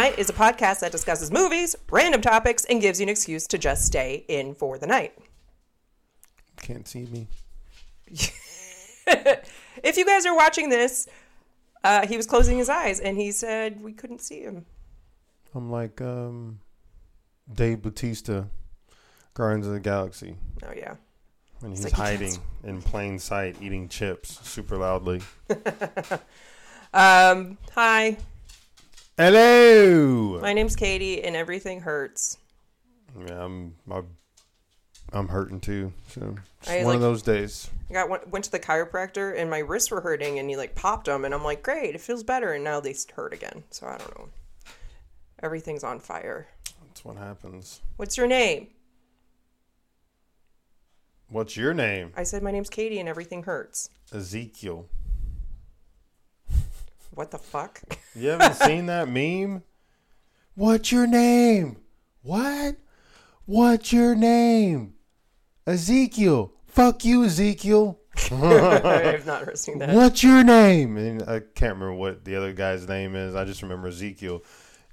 In for the Night is a podcast that discusses movies, random topics, and gives you an excuse to just stay in for the night. Can't see me. If you guys are watching this, uh, he was closing his eyes and he said we couldn't see him. I'm like um, Dave Batista, Guardians of the Galaxy, Oh, yeah. And he's like he hiding in plain sight, eating chips super loudly. Um, hi, Hello. my name's Katie and everything hurts. Yeah, I'm. I'm, I'm hurting too. So it's I, one like- of those days. I got went, went to the chiropractor and my wrists were hurting and he like popped them and I'm like, great, it feels better and now they hurt again. So I don't know. Everything's on fire. That's what happens. What's your name? What's your name? I said my name's Katie and everything hurts. Ezekiel. What the fuck? You haven't seen that meme? What's your name? What? What's your name? Ezekiel. Fuck you, Ezekiel. I've not seen that. What's your name? And I can't remember what the other guy's name is. I just remember Ezekiel.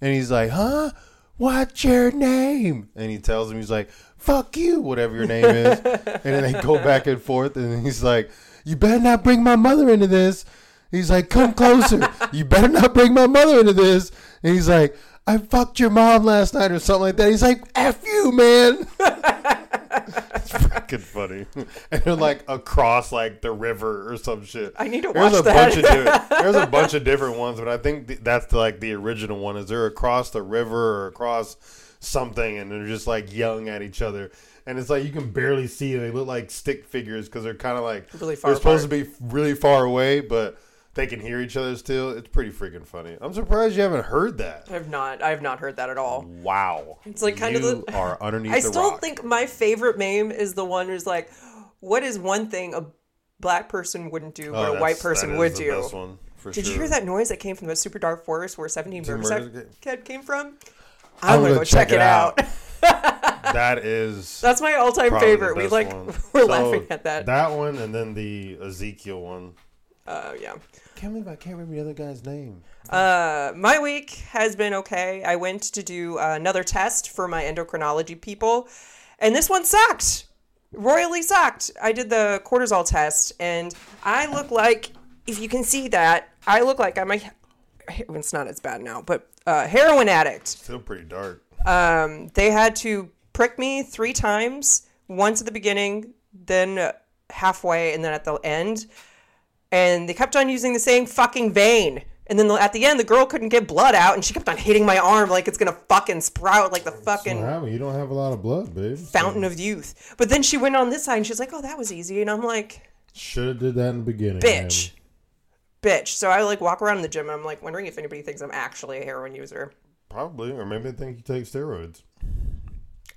And he's like, huh? What's your name? And he tells him, he's like, fuck you, whatever your name is. and then they go back and forth. And he's like, you better not bring my mother into this. He's like, come closer. you better not bring my mother into this. And he's like, I fucked your mom last night or something like that. He's like, F you, man. it's freaking funny. And they're like across like the river or some shit. I need to There's watch a that. bunch of different, there's a bunch of different ones, but I think th- that's the, like the original one. Is they're across the river or across something, and they're just like yelling at each other, and it's like you can barely see. They look like stick figures because they're kind of like Really far They're supposed to be really far away, but they can hear each other still. It's pretty freaking funny. I'm surprised you haven't heard that. I've not. I've not heard that at all. Wow, It's like kind of you the- are underneath. I still rock. think my favorite meme is the one who's like, "What is one thing a black person wouldn't do, Oh, but a white person would do?" one, for Did sure. you hear that noise that came from the super dark forest where 17 Two Murders Murders Kid came from? I'm, I'm gonna, gonna go check, it out. That is That's my all-time favorite. We like one. we're So, laughing at that. That one and then the Ezekiel one. Uh, yeah. Can't believe I can't remember the other guy's name. Uh, my week has been okay. I went to do uh, another test for my endocrinology people, and this one sucked. Royally sucked. I did the cortisol test, and I look like, if you can see that, I look like I'm a. It's not as bad now, but uh, heroin addict. Still pretty dark. Um, they had to prick me three times, once at the beginning, then uh, halfway, and then at the end. And they kept on using the same fucking vein. And then at the end, the girl couldn't get blood out, and she kept on hitting my arm like it's gonna fucking sprout like the fucking You don't have a lot of blood, babe. fountain of youth. But then she went on this side, and she's like, "Oh, that was easy," and I'm like, Should have did that in the beginning. "Bitch, bitch." So I like walk around the gym, and I'm like wondering if anybody thinks I'm actually a heroin user. Probably, or maybe they think you take steroids.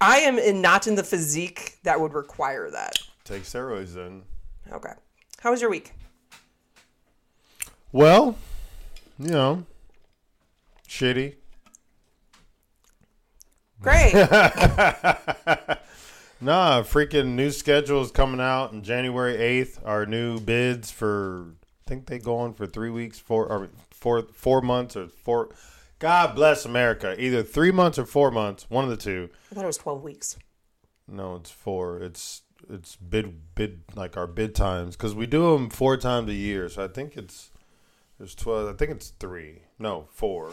I am in, not in the physique that would require that. Take steroids then. Okay. How was your week? Well, you know, shitty. Great. Nah, freaking new schedule is coming out on January eighth. Our new bids for I think they go on for three weeks, four or four four months or four. God bless America. Either three months or four months, one of the two. I thought it was 12 weeks. No, it's four. It's it's bid bid like our bid times because we do them four times a year. So I think it's there's twelve. I think it's three. No, four.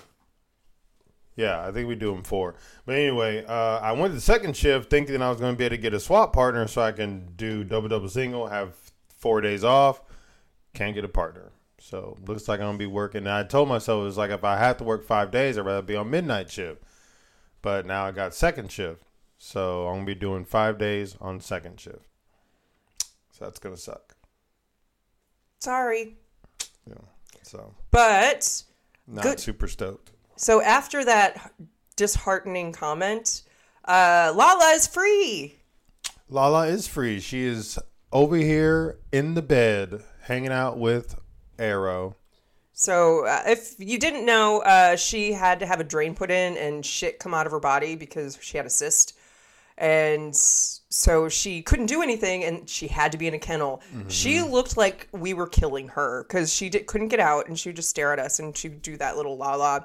Yeah, I think we do them four. But anyway, uh, I went to the second shift thinking I was going to be able to get a swap partner so I can do double double single, have four days off. Can't get a partner. So looks like I'm gonna be working. And I told myself it was like if I have to work five days, I'd rather be on midnight shift. But now I got second shift. So I'm gonna be doing five days on second shift. So that's gonna suck. Sorry. Yeah. So But not Good. super stoked. so after that disheartening comment, uh, Lala is free. Lala is free. She is over here in the bed hanging out with Arrow. So uh, if you didn't know, uh, she had to have a drain put in and shit come out of her body because she had a cyst. And so she couldn't do anything and she had to be in a kennel. Mm-hmm. She looked like we were killing her because she did, couldn't get out and she would just stare at us and she'd do that little la la.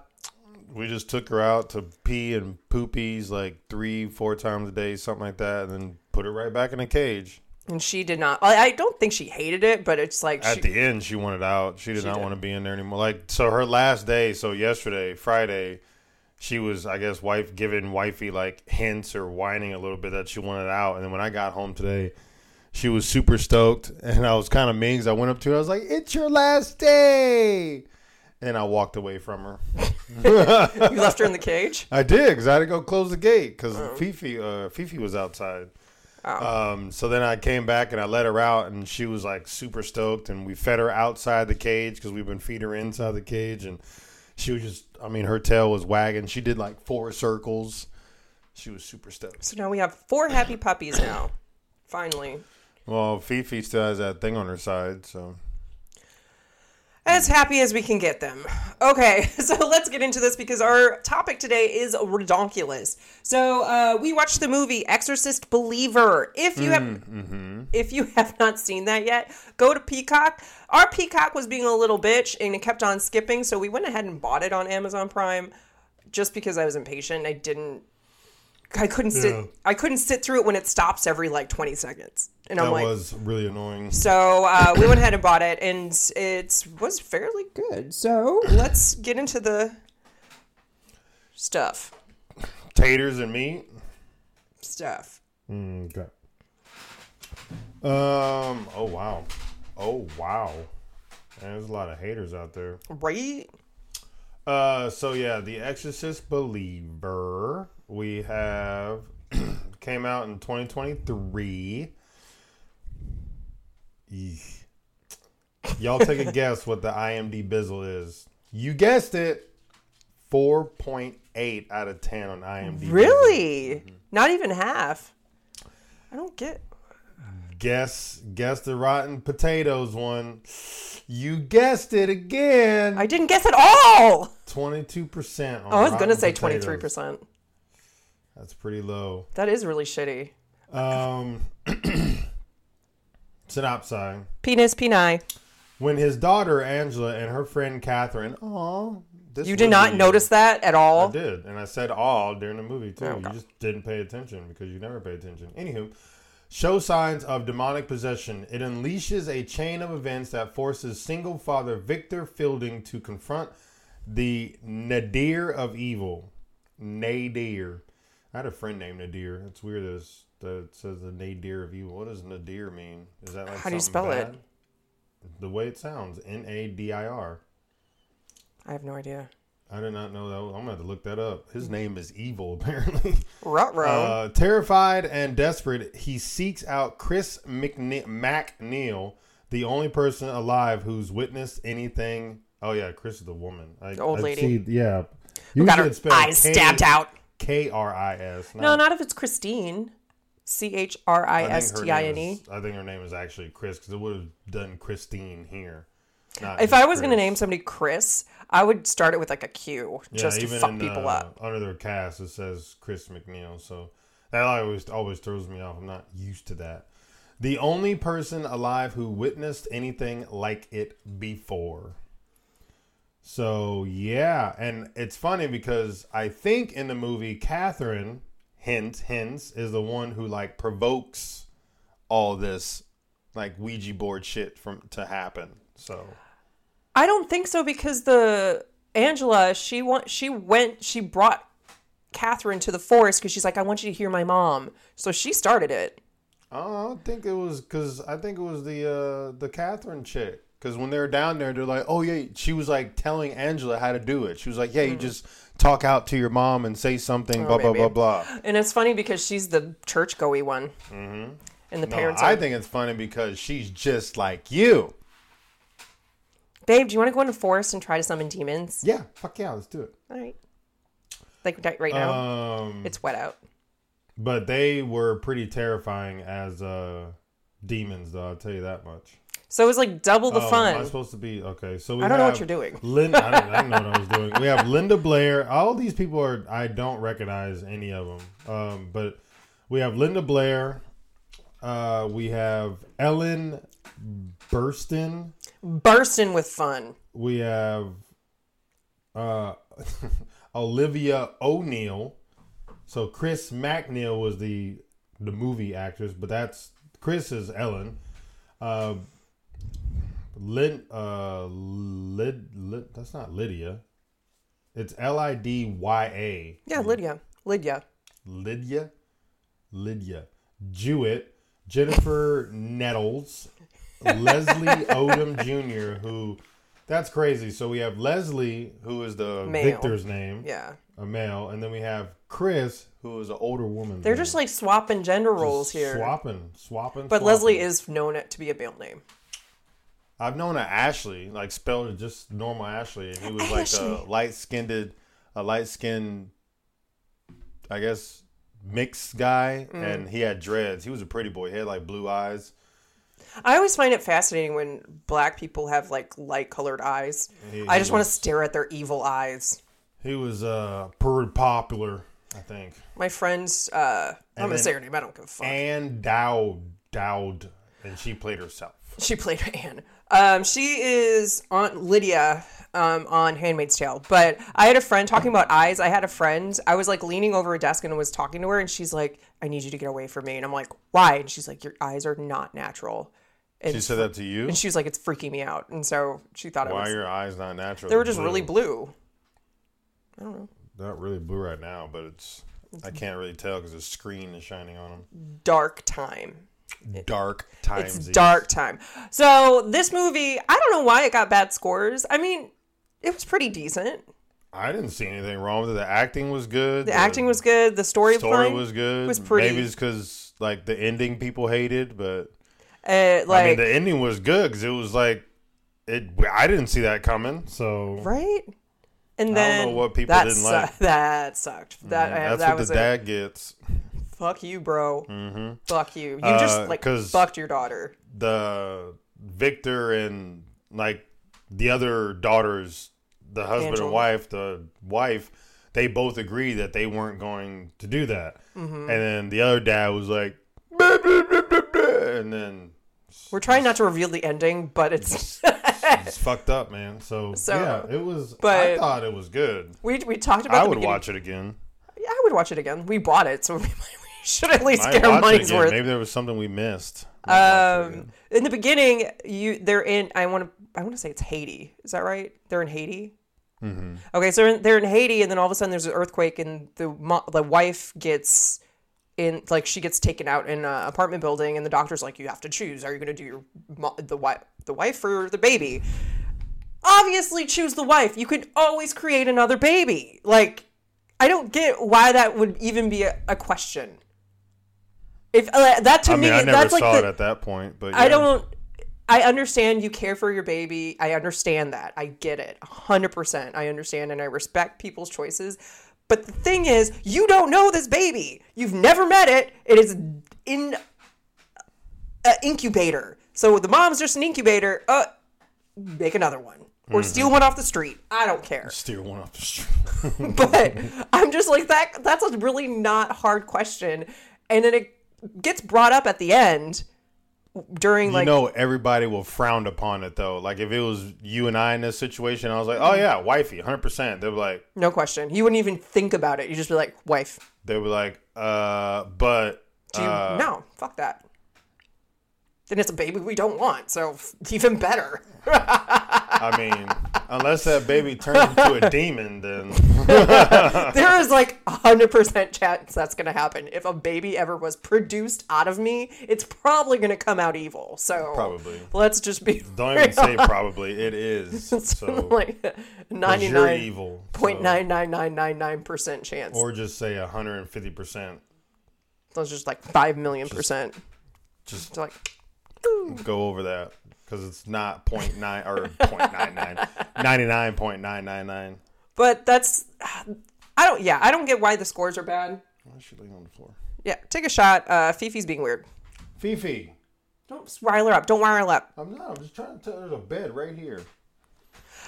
we just took her out to pee and poopies like three, four times a day, something like that, and then put her right back in a cage. And she did not. I I don't think she hated it, but it's like At she, the end, she wanted out. She did She not did. want to be in there anymore. Like so, her last day. So yesterday, Friday, she was, I guess, wife giving wifey like hints or whining a little bit that she wanted out. And then when I got home today, she was super stoked, and I was kind of mean. I went up to her. I was like, "It's your last day," and I walked away from her. you left her in the cage. I did because I had to go close the gate because Oh. Fifi, uh, Fifi was outside. Oh. Um, so then I came back and I let her out, and she was like super stoked. And we fed her outside the cage because we've been feeding her inside the cage, and she was just, I mean, her tail was wagging. She did like four circles. She was super stoked. So now we have four happy puppies now. Finally. Well, Fifi still has that thing on her side, so As happy as we can get them. Okay, so let's get into this because our topic today is redonkulous. So uh, we watched the movie Exorcist Believer. If you have, if you have not seen that yet, go to Peacock. Our Peacock was being a little bitch and it kept on skipping, so we went ahead and bought it on Amazon Prime, just because I was impatient. I didn't. I couldn't sit. Yeah. I couldn't sit through it when it stops every like twenty seconds, and that I'm like, was really annoying. so uh, we went ahead and bought it, and it was fairly good. So let's get into the stuff. Taters and meat. Stuff. Mm, okay. Um. Oh wow. Oh wow. Man, there's a lot of haters out there. Right? Uh, so yeah, The Exorcist Believer. We have came out in 2023. Eek. Y'all take a guess what the IMD Bizzle is. You guessed it. 4.8 out of 10 on IMDb. Really? Not even half. I don't get. Guess guess the Rotten Potatoes one. You guessed it again. I didn't guess at all. 22% I was gonna say twenty three percent. That's pretty low. That is really shitty. Um, synopsis. Penis, peni. When his daughter Angela and her friend Catherine, oh, this You did not notice that at all. I did, and I said all during the movie too. Oh, You just didn't pay attention because you never pay attention. Anywho, show signs of demonic possession. It unleashes a chain of events that forces single father Victor Fielding to confront the Nadir of evil. Nadir. I had a friend named Nadir. It's weird that, it's, that it says the Nadir of evil. What does Nadir mean? Is that like How do you spell it? The way it sounds. N A D I R. I have no idea. I did not know that. I'm gonna have to look that up. His name is Evil, apparently. Uh, terrified and desperate, he seeks out Chris McNe- MacNeil, the only person alive who's witnessed anything. Oh yeah, Chris is the woman. I, The old I lady. See, yeah, Who got her eyes K- stabbed out. K R I S. No, not if it's Christine. C H R I I think her name N E. is- I think her name is actually Chris because it would have done Christine here. not If I was going to name somebody Chris, I would start it with like a Q just to fuck in, people uh, up. Under their cast, it says Chris MacNeil, so that always always throws me off. I'm not used to that. The only person alive who witnessed anything like it before. So yeah, and it's funny because I think in the movie Catherine hint hints is the one who like provokes all this like Ouija board shit from to happen. So I don't think so because the Angela she want she went she brought Catherine to the forest because she's like I want you to hear my mom. So she started it. Oh, I think it was because I think it was the uh, the Catherine chick. Because when they were down there, they're like, "Oh yeah," she was like telling Angela how to do it. She was like, "Yeah, you just talk out to your mom and say something, blah blah Hmm. Oh, maybe. blah blah." And it's funny because she's the church goey one. Mm-hmm. And the No, parents I are, think it's funny because she's just like you. Babe, do you want to go in the forest and try to summon demons? Yeah, fuck yeah, let's do it. All right. Like right- now, Um, it's wet out. but they were pretty terrifying as uh, demons, though. I'll tell you that much. So it was like double the Oh, fun. Am supposed to be okay? So we I don't know what you're doing. Linda, I didn't, I didn't know what I was doing. We have Linda Blair. All these people are. I don't recognize any of them. Um, but we have Linda Blair. Uh, we have Ellen Burstyn. Bursting with fun. We have uh, Olivia O'Neill. So Chris MacNeil was the the movie actress, but that's Chris is Ellen. Uh, Lid, uh, Lid, Lid, that's not Lydia. It's L I D Y A. Yeah, Lydia. Lydia. Lydia, Lydia, Jewett, Jennifer Nettles, Leslie Odom Jr. Who, that's crazy. So we have Leslie, who is the Male. victor's name, Yeah. a male, and then we have Chris, who is an older woman. They're just like swapping gender roles here. swapping, swapping. But swapping. Leslie is known to be a male name. I've known a Ashley, like spelled just normal Ashley, and he was like a light skinned, a light skinned, I guess, mixed guy, Mm. and he had dreads. He was a pretty boy. He had like blue eyes. I always find it fascinating when black people have like light colored eyes. He- I just want to was- stare at their evil eyes. He was uh pretty popular, I think. My friend's, uh, I'm gonna then- say her name. I don't give a fuck. Ann Dowd, Dowd, and she played herself. She played Anne. Um, she is Aunt Lydia um, on Handmaid's Tale. But I had a friend talking about eyes. I had a friend. I was like leaning over a desk and was talking to her, and she's like, "I need you to get away from me." And I'm like, "Why?" And she's like, "Your eyes are not natural." And She said that to you. and she was like, "It's freaking me out." And so she thought it Why was. are your eyes not natural? They were just really blue. I don't know. not really blue right now, but it's I can't really tell because the screen is shining on them. Dark time. Dark time. It's dark time. So this movie, I don't know why it got bad scores. I mean, it was pretty decent. I didn't see anything wrong with it. The acting was good. The acting was good. The story, story was good. was pretty- Maybe it's because like the ending people hated, but uh, like I mean the ending was good because it was like it. I didn't see that coming. So right. And then I don't know what people that didn't su- like. That sucked. That uh, that's that what was the it. dad gets. Fuck you, bro. hmm Fuck you. You Uh, just like fucked your daughter. The Victor and like the other daughters, the husband Angela. and wife, the wife, they both agreed that they weren't going to do that. Mm-hmm. And then the other dad was like, "Blah, blah, blah, blah, blah," and then We're trying not to reveal the ending, but it's it's fucked up, man. So, So, yeah, it was. But I thought it was good. we we talked about. It. I would beginning- watch it again. Yeah, I would watch it again. We bought it, so we, we should at least get our money's worth. Maybe there was something we missed. Might watch it Um, in the beginning, you they're in. I want to. I want to say it's Haiti. Is that right? They're in Haiti. Mm-hmm. Okay, so they're in, they're in Haiti, and then all of a sudden there's an earthquake, and the the wife gets in, like she gets taken out in an apartment building, and the doctor's like, you have to choose. Are you going to do your mo- the wife the wife or the baby? Obviously, choose the wife. You could always create another baby. Like, I don't get why that would even be a, a question. If uh, that to I me, I never that's like the, it at that point, but I don't. I understand you care for your baby. I understand that. I get it. 100%. I understand and I respect people's choices. But the thing is, you don't know this baby. You've never met it. It is in an incubator. So the mom's just an incubator. Uh, make another one. Or steal one off the street. I don't care. steal one off the street. But I'm just like that. That's a really not hard question. And then it gets brought up at the end during you like know, everybody will frown upon it though. Like if it was you and I in this situation, I was like, "Oh yeah, wifey, hundred percent." They were like, No question. You wouldn't even think about it. You just be like, wife. they were like, "Uh, but Do you? uh, no, fuck that. Then it's a baby we don't want. So even better. I mean, unless that baby turns into a demon, then there is like a hundred percent chance that's gonna happen. If a baby ever was produced out of me, it's probably gonna come out evil. So Probably. Let's just be don't even say probably. It is so. like ninety nine evil. point nine nine nine nine nine percent chance. or just say hundred and fifty percent. it's just like five million percent. Just It's like go over that because it's not 0.9 or 0.99 99.999 But that's I don't yeah, I don't get why the scores are bad. why is she laying on the floor Yeah, take a shot. Uh Fifi's being weird. fifi Don't rile her up. Don't rile her up. i'm not i'm just trying to tell there's a bed right here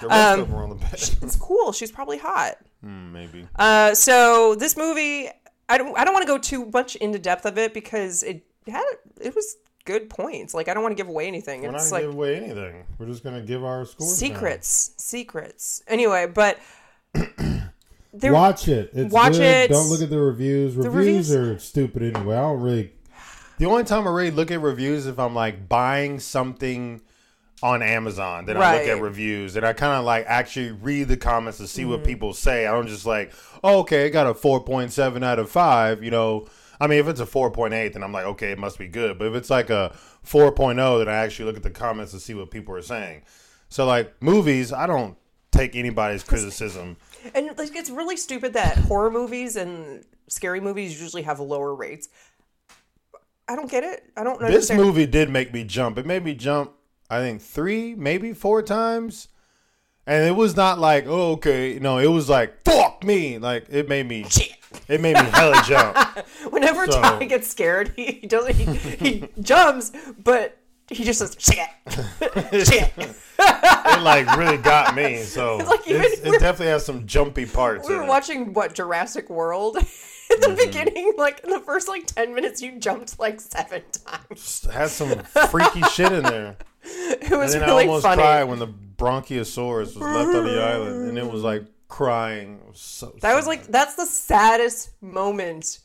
the rest Um, of them are on the bed It's cool. She's probably hot. Hmm, maybe Uh so this movie I don't I don't want to go too much into depth of it because it had it was good points. Like I don't want to give away anything. we're not It's gonna like give away anything we're just gonna give our scores now. secrets secrets anyway but Watch it. It's Watch good. it. Don't look at the reviews. Reviews, reviews- are stupid anyway. I don't really. The only time I really look at reviews is if I'm like buying something on Amazon. Then I look at reviews and I kind of like actually read the comments to see Mm-hmm. what people say. I don't just like, oh, okay, it got a four point seven out of five. You know, I mean, if it's a four point eight, then I'm like, okay, it must be good. But if it's like a 4.0, then I actually look at the comments to see what people are saying. So like movies, I don't take anybody's criticism. And like it's really stupid that horror movies and scary movies usually have lower rates. I don't get it. I don't know. This movie did make me jump. It made me jump, I think, three, maybe four times. And it was not like, oh, okay. No, it was like, fuck me. Like, it made me, Shit. It made me hella jump. Whenever So- Ty gets scared, he, he doesn't. He, he jumps, but he just says shit, shit. It like really got me. So like even it's- we're- it definitely has some jumpy parts. We in were it. watching what Jurassic World. In Mm-hmm. the beginning, like in the first like ten minutes, you jumped like seven times. It had some freaky shit in there. It And was then I really almost funny. cried when the Bronchiosaurus was left on the island, and it was like crying. Was so That was like that's the saddest moment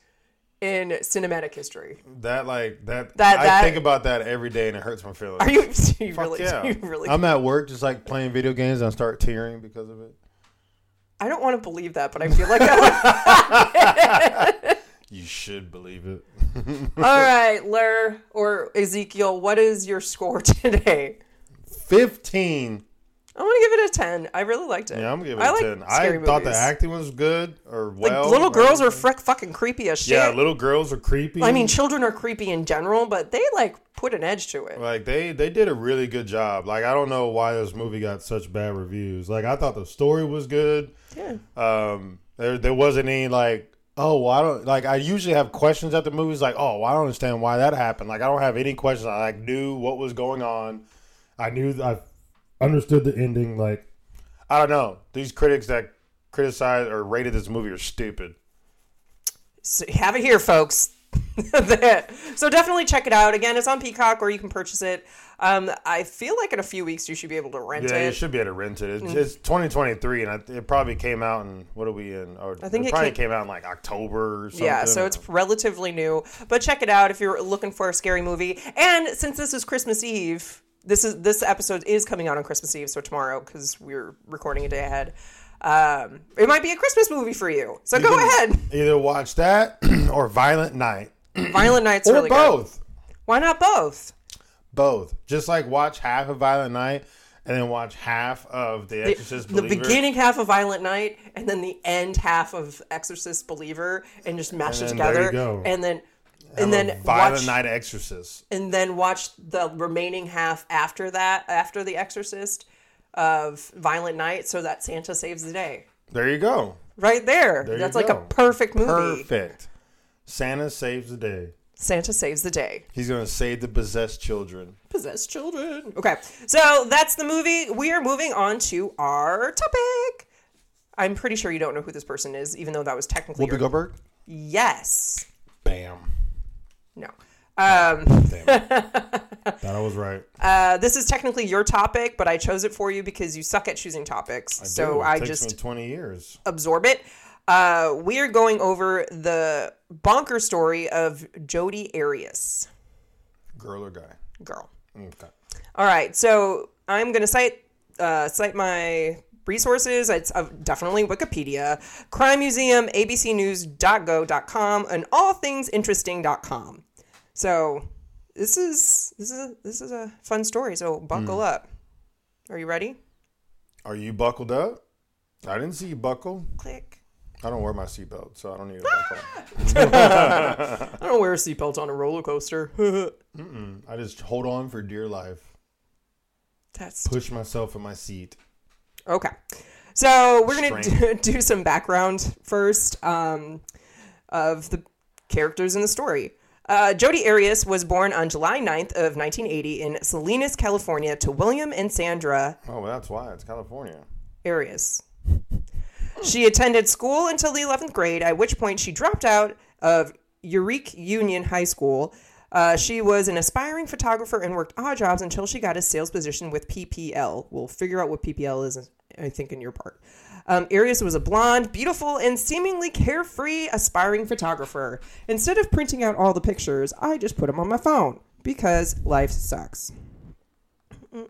in cinematic history. that. Like that. That- I that- think about that every day, and it hurts my feelings. Are you, you really? yeah. You really? I'm at work just like playing video games and I start tearing because of it. I don't want to believe that, but I feel like I. You should believe it. All right, Ler or Ezekiel, what is your score today? 15. I'm gonna give it a ten. I really liked it. Yeah, I'm gonna give it I a like 10. I scary thought the acting was good or Like well. little or girls are anything. frick fucking creepy as shit. Yeah, little girls are creepy. I mean, children are creepy in general, but they like put an edge to it. like they they did a really good job. Like I don't know why this movie got such bad reviews. Like I thought the story was good. Yeah. Um, there there wasn't any like oh well, I don't like I usually have questions at the movies like oh well, I don't understand why that happened. Like I don't have any questions. I like knew what was going on. I knew I understood the ending. Like I don't know these critics that criticized or rated this movie are stupid. So have it here, folks. so definitely check it out. Again, it's on Peacock, or you can purchase it. Um, I feel like in a few weeks you should be able to rent Yeah, you it. should be able to rent it. It's, it's 2023, and I, it probably came out in what are we in? Or I think it probably came- came, out in like October. or something. Yeah, so it's relatively new, but check it out if you're looking for a scary movie. And since this is Christmas Eve, this is this episode is coming out on Christmas Eve, so tomorrow because we're recording a day ahead. Um, it might be a Christmas movie for you, so go can- ahead. either watch that or Violent Night Violent Night's or really good. both. Why not both? Both. Just like watch half of Violent Night and then watch half of The The, Exorcist the Believer. beginning half of Violent Night and then the end half of Exorcist Believer, and just mash And it then there together, you go. and then and then Violent watch Night Exorcist. and then watch the remaining half after that, after the Exorcist of Violent Night, so that Santa saves the day. There you go. Right there. There That's like a perfect movie. Perfect. Santa saves the day. Santa saves the day. He's gonna save the possessed children. Possessed children. Okay, so that's the movie. We are moving on to our topic. I'm pretty sure you don't know who this person is, even though that was technically Whoopi your... Goldberg. Yes. Bam. No. Um, Damn. Thought I was right. uh, this is technically your topic, but I chose it for you because you suck at choosing topics. so Dude, it I takes just me 20 years. absorb it. Uh, we are going over the bonker story of Jodi Arias. Girl or guy? Girl. Okay. All right, so I'm going to cite uh, cite my resources. It's uh, definitely Wikipedia, Crime Museum, ABCNews.go.com, and allthingsinteresting.com. So this is this is a, this is a fun story. So buckle Hmm. up. Are you ready? Are you buckled up? I didn't see you buckle. Click. I don't wear my seatbelt, so I don't need a buckle. I don't wear a seatbelt on a roller coaster. I just hold on for dear life. That's Push myself in my seat. Okay. So we're going to do, do some background first um, of the characters in the story. Uh, Jodi Arias was born on July 9th of 1980 in Salinas, California to William and Sandra Oh, well, that's why it's California. Arias. She attended school until the 11th grade, at which point she dropped out of Yreka Union High School. Uh, she was an aspiring photographer and worked odd jobs until she got a sales position with PPL. We'll figure out what PPL is I think, in your part. Um, Arias was a blonde, beautiful, and seemingly carefree, aspiring photographer. Instead of printing out all the pictures, I just put them on my phone because life sucks.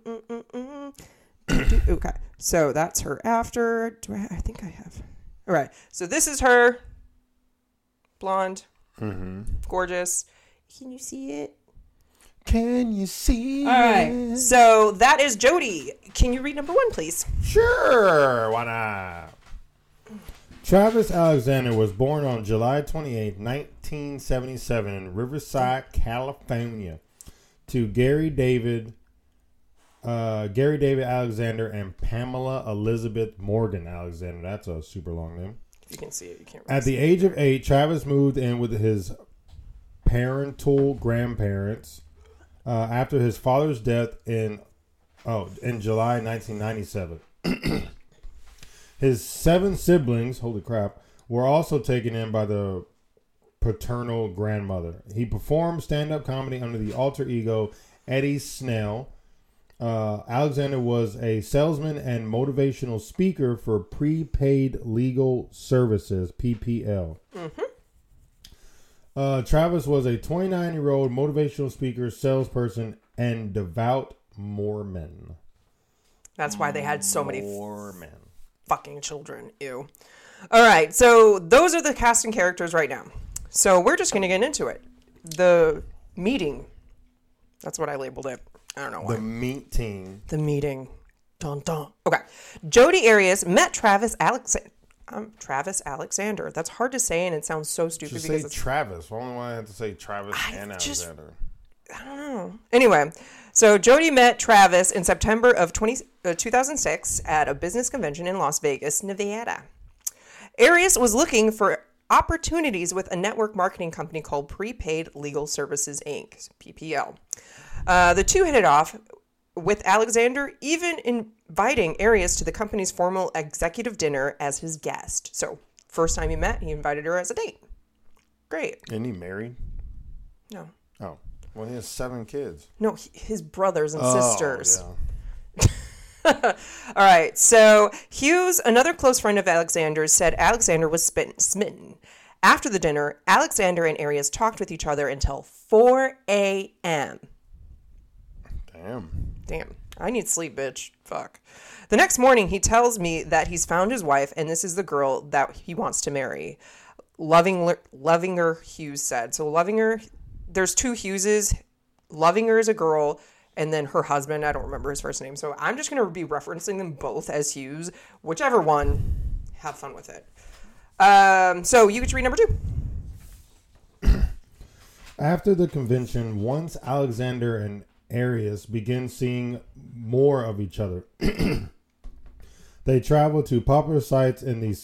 Okay, so that's her after. Do I? I think I have. All right, so this is her, blonde, gorgeous. Can you see it? Can you see? All right, so that is Jodi. Can you read number one, please? Sure, why not? Travis Alexander was born on July 28, 1977, in Riverside, California, to Gary David, uh, Gary David Alexander and Pamela Elizabeth Morgan Alexander. That's a super long name. If you can see it, you can't. At the age of eight, Travis moved in with his parental grandparents uh, after his father's death in oh in July 1997. his seven siblings, holy crap, were also taken in by the paternal grandmother. He performed stand-up comedy under the alter ego Eddie Snell. Uh, Alexander was a salesman and motivational speaker for prepaid legal services. Uh, Travis was a 29 year old motivational speaker, salesperson, and devout Mormon. That's why they had so many Mormon. fucking children. Ew. All right, so those are the casting characters right now. So we're just gonna get into it. The meeting. That's what I labeled it. I don't know why. The meeting. The meeting. Dun dun. Okay. Jodi Arias met Travis Alex. Um, Travis Alexander. That's hard to say, and it sounds so stupid Just because say it's Travis. Why do I have to say Travis I and just- Alexander? I don't know. Anyway, so Jodi met Travis in September of 20, uh, 2006 at a business convention in Las Vegas, Nevada. Arias was looking for opportunities with a network marketing company called Prepaid Legal Services Inc., PPL. Uh, the two hit it off with Alexander even inviting Arias to the company's formal executive dinner as his guest. So, first time he met, he invited her as a date. Great. Isn't he married? No. Oh. Well, he has seven kids. No, he- his brothers and Oh, sisters. yeah. All right. So Hughes, another close friend of Alexander's, said Alexander was smitten. After the dinner, Alexander and Arias talked with each other until 4 a.m. Damn. Damn, I need sleep, bitch. Fuck. The next morning, he tells me that he's found his wife, and this is the girl that he wants to marry. Loving, Lovinger Hughes said. So Lovinger, there's two Hugheses. Lovinger is a girl, and then her husband. I don't remember his first name, so I'm just gonna be referencing them both as Hughes. Whichever one, have fun with it. Um, so you get to read number two. After the convention, once Alexander and Arias begin seeing more of each other, they travel to popular sites in the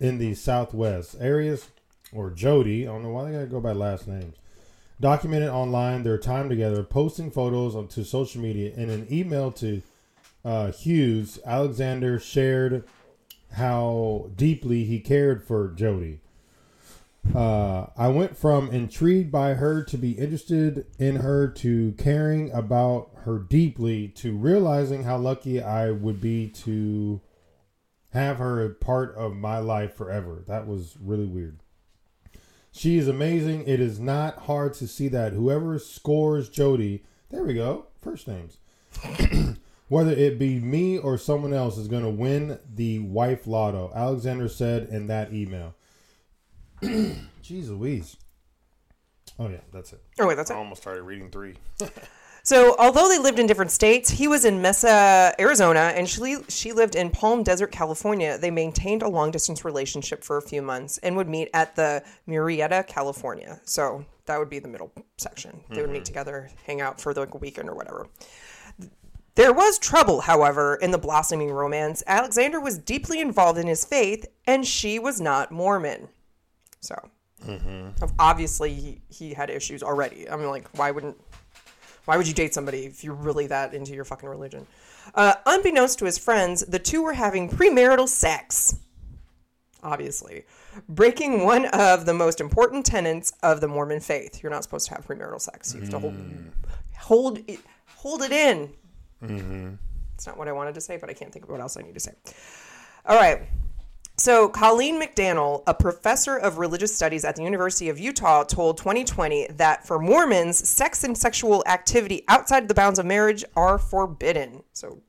in the Southwest. Arias or Jodi, I don't know why they gotta go by last names, documented online their time together, posting photos onto social media. In an email to uh, Hughes, Alexander shared how deeply he cared for Jodi. Uh, I went from intrigued by her to be interested in her to caring about her deeply to realizing how lucky I would be to have her a part of my life forever. That was really weird. She is amazing. It is not hard to see that whoever scores Jodi, there we go, first names. Whether it be me or someone else is going to win the wife lotto, Alexander said in that email. Jeez Louise. Oh, yeah, that's it. Oh wait, that's I it. almost started reading three. So, although they lived in different states, he was in Mesa, Arizona, and she she lived in Palm Desert, California. They maintained a long distance relationship for a few months and would meet at the Murrieta, California. So that would be the middle section. They would meet mm-hmm. together, hang out for like a weekend or whatever. There was trouble, however, in the blossoming romance. Alexander was deeply involved in his faith, and she was not Mormon. So, mm-hmm. obviously, he, he had issues already. I mean, like, why wouldn't why would you date somebody if you're really that into your fucking religion? Uh, unbeknownst to his friends, the two were having premarital sex. Obviously, breaking one of the most important tenets of the Mormon faith. You're not supposed to have premarital sex. You have to hold mm. hold it, hold it in. Mm-hmm. It's not what I wanted to say, but I can't think of what else I need to say. All right. So, Colleen McDannell, a professor of religious studies at the University of Utah, told 2020 that for Mormons, sex and sexual activity outside the bounds of marriage are forbidden. So,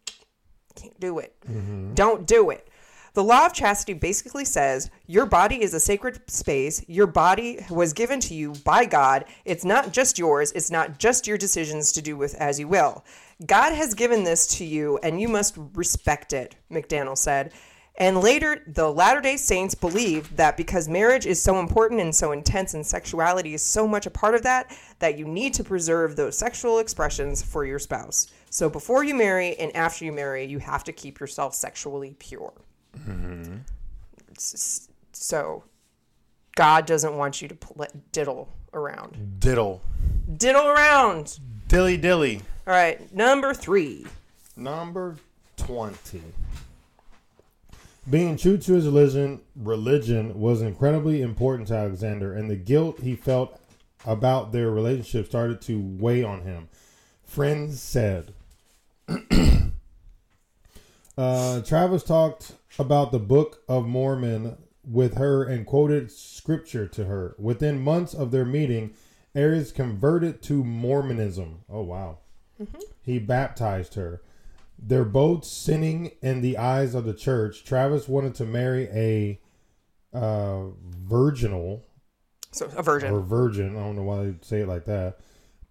can't do it. Mm-hmm. Don't do it. The law of chastity basically says your body is a sacred space. Your body was given to you by God. It's not just yours, it's not just your decisions to do with as you will. God has given this to you and you must respect it, McDannell said. And later, the Latter day Saints believe that because marriage is so important and so intense and sexuality is so much a part of that, that you need to preserve those sexual expressions for your spouse. So before you marry and after you marry, you have to keep yourself sexually pure. S- So God doesn't want you to pl- diddle around. Diddle. Diddle around. Dilly dilly. All right, number three. Number 20. Being true to his religion, religion was incredibly important to Alexander, and the guilt he felt about their relationship started to weigh on him. Friends said. uh, Travis talked about the Book of Mormon with her and quoted scripture to her. Within months of their meeting, Arias converted to Mormonism. Oh, wow. He baptized her. They're both sinning in the eyes of the church. Travis wanted to marry a uh, virginal So a virgin. or virgin. I don't know why they say it like that.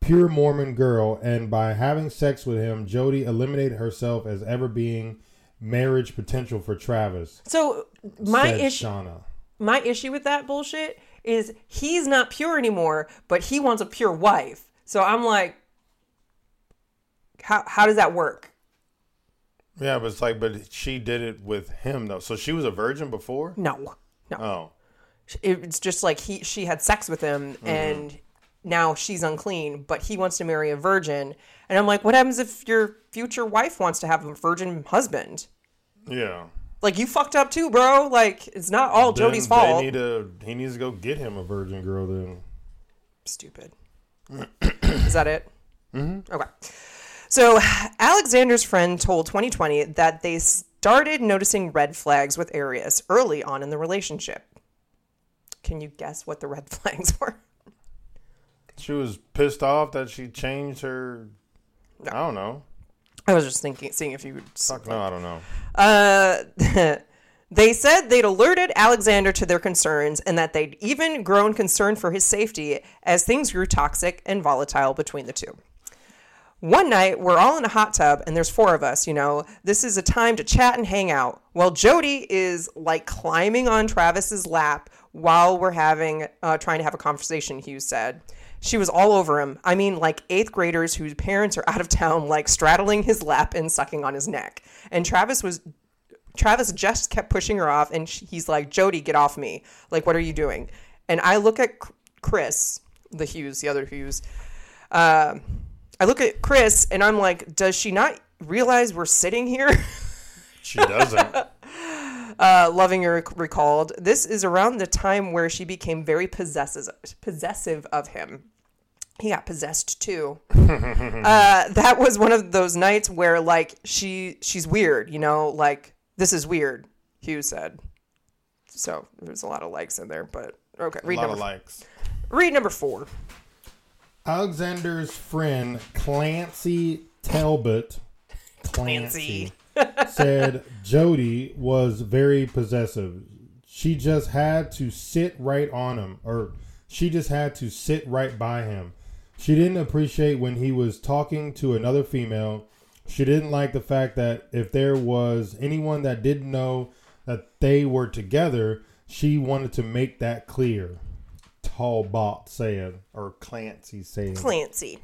Pure Mormon girl, and by having sex with him, Jodi eliminated herself as ever being marriage potential for Travis. So my issue, Shauna. my issue with that bullshit is he's not pure anymore, but he wants a pure wife. So I'm like, how how does that work? Yeah, but it's like, but she did it with him though. So she was a virgin before. No, no. Oh, It's just like he she had sex with him and now she's unclean, but he wants to marry a virgin. And I'm like, what happens if your future wife wants to have a virgin husband? yeah. Like you fucked up too, bro. Like it's not all Then Jodi's they fault. need to. He needs to go get him a virgin. Virgin girl, then Stupid. Is that it? Mm-hmm. Okay. So Alexander's friend told 2020 that they started noticing red flags with Arias early on in the relationship. Can you guess what the red flags were? She was pissed off that she changed her. I don't know. I was just thinking, seeing if you would. Fuck no, I don't know. Uh, they said they'd alerted Alexander to their concerns and that they'd even grown concerned for his safety as things grew toxic and volatile between the two. One night, we're all in a hot tub and there's four of us, you know. This is a time to chat and hang out. Well, Jodi is like climbing on Travis's lap while we're having, uh, trying to have a conversation, Hughes said. She was all over him. I mean, like eighth graders whose parents are out of town, like straddling his lap and sucking on his neck. And Travis was Travis just kept pushing her off, and he's like, "Jodi, get off me! Like, what are you doing?" And I look at Chris, the Hughes, the other Hughes. Uh, I look at Chris, and I'm like, "Does she not realize we're sitting here?" She doesn't. uh, Lovinger recalled, "This is around the time where she became very possessive, possessive of him." He got possessed too. uh, that was one of those nights where, like, she she's weird, you know, like this is weird. Hugh said. So there's a lot of likes in there, but okay. a Read lot number of likes. read number four. Alexander's friend Clancy Talbot Clancy said Jodi was very possessive. She just had to sit right on him, or she just had to sit right by him. She didn't appreciate when he was talking to another female. She didn't like the fact that if there was anyone that didn't know that they were together, she wanted to make that clear. Talbot said, or Clancy said. Clancy.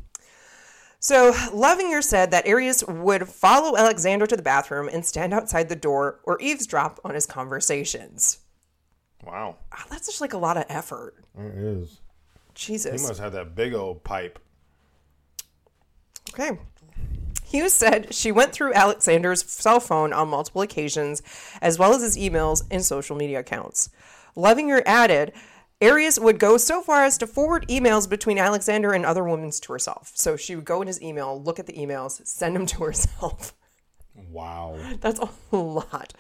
So Lovinger said that Arias would follow Alexander to the bathroom and stand outside the door or eavesdrop on his conversations. Wow. Ah, that's just like a lot of effort. It is. Jesus. He must have that big old pipe. Okay. Hughes said she went through Alexander's cell phone on multiple occasions, as well as his emails and social media accounts. Lovinger added, Arias would go so far as to forward emails between Alexander and other women to herself. So she would go in his email, look at the emails, send them to herself. Wow. That's a lot.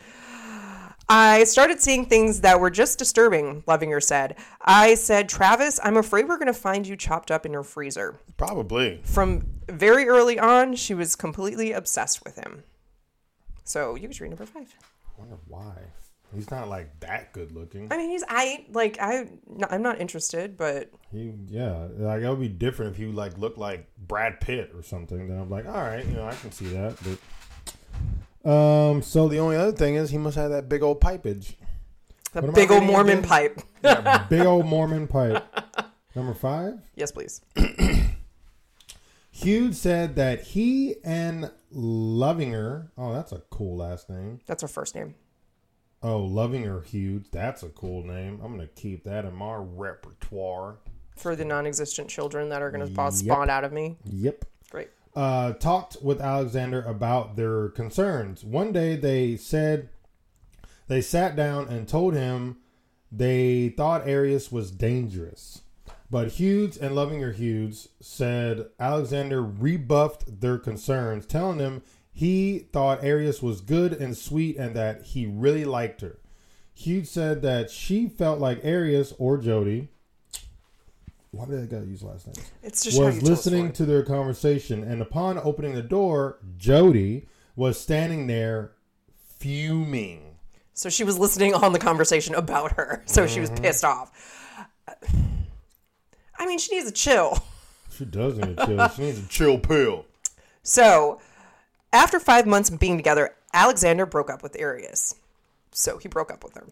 I started seeing things that were just disturbing, Lovinger said. I said, Travis, I'm afraid we're going to find you chopped up in your freezer. Probably. From very early on, she was completely obsessed with him. So you could read number five. I wonder why. He's not like that good looking. I mean, he's I like I I'm not interested, but He, yeah, like it would be different if he like looked like Brad Pitt or something. Then I'm like, all right, you know, I can see that. But um, so the only other thing is he must have that big old pipage. the big old Mormon again? pipe. that big old Mormon pipe. Number five. yes, please. Hughes said that he and Lovinger. Oh, that's a cool last name. That's her first name. Oh, Lovinger Hughes. That's a cool name. I'm gonna keep that in my repertoire. For the non-existent children that are going to Yep. spawn out of me. Yep. Great. uh, talked with Alexander about their concerns. One day they said they sat down and told him they thought Arias was dangerous. But Hughes and Loving Lovinger Hughes said Alexander rebuffed their concerns, telling them he thought Arias was good and sweet and that he really liked her. Hughes said that she felt like Arias or Jodi. Why did I gotta use last names? It's just was you tell a listening to their conversation, and upon opening the door, Jodi was standing there fuming. So she was listening on the conversation about her. So she Mm-hmm. was pissed off. I mean, she needs a chill. She does need a chill. She needs a Chill pill. So, after five months of being together, Alexander broke up with Arias. So he broke up with her.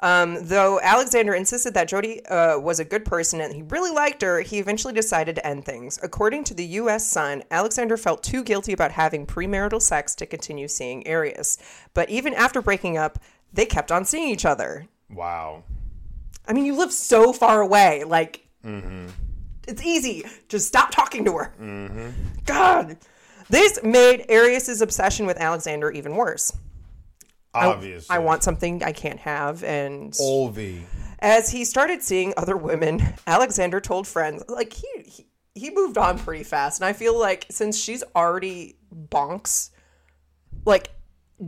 Um, though Alexander insisted that Jodi uh, was a good person and he really liked her, he eventually decided to end things. According to the U.S. Sun, Alexander felt too guilty about having premarital sex to continue seeing Arias. But even after breaking up, they kept on seeing each other. Wow. I mean, you live so far away. Like, it's easy. Just stop talking to her. God. This made Arias's obsession with Alexander even worse. Obviously. I want something I can't have. And Olvi. as he started seeing other women, Alexander told friends, like, he, he, he moved on pretty fast. And I feel like since she's already bonks, like,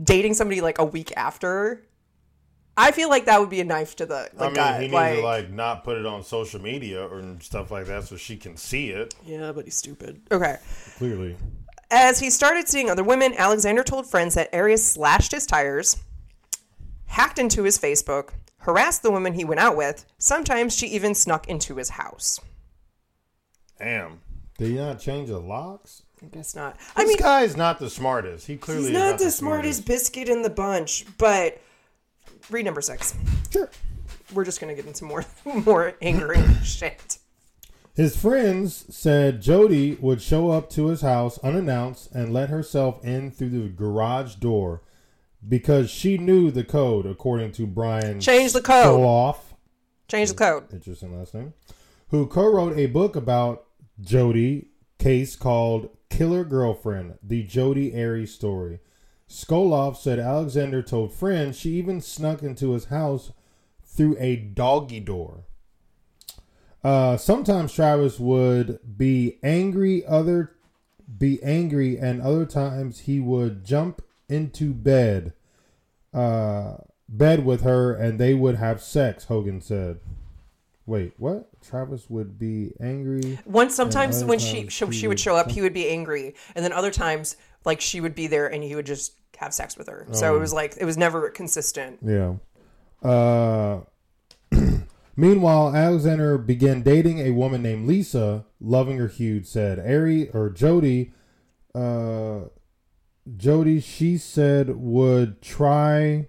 dating somebody like a week after, I feel like that would be a knife to the, the I mean, gut. he needs like, to like not put it on social media or stuff like that so she can see it. yeah, but he's stupid. Okay. clearly. As he started seeing other women, Alexander told friends that Arias slashed his tires, hacked into his Facebook, harassed the woman he went out with. Sometimes she even snuck into his house. Damn. Did he not change the locks? I guess not. I This mean, guy's not the smartest. He clearly he's is not the smartest biscuit in the bunch, but read number six. Sure. We're just gonna get into more more angering shit. His friends said Jodi would show up to his house unannounced and let herself in through the garage door because she knew the code, according to Brian Change the code. Skoloff. Change the code. interesting last name, who co-wrote a book about Jodi case called Killer Girlfriend, the Jodi Arias story. Skoloff said Alexander told friends she even snuck into his house through a doggy door. Uh, sometimes Travis would be angry, other be angry, and other times he would jump into bed, uh, bed with her, and they would have sex. Hogan said. Wait, what? Travis would be angry. Once sometimes when she she, he she would would show up, he would be angry, and then other times like she would be there and he would just have sex with her. So it was like it was never consistent. Yeah. Uh, meanwhile, Alexander began dating a woman named Lisa. Lovinger Hughes said, Ari or Jodi, uh, Jodi, she said would try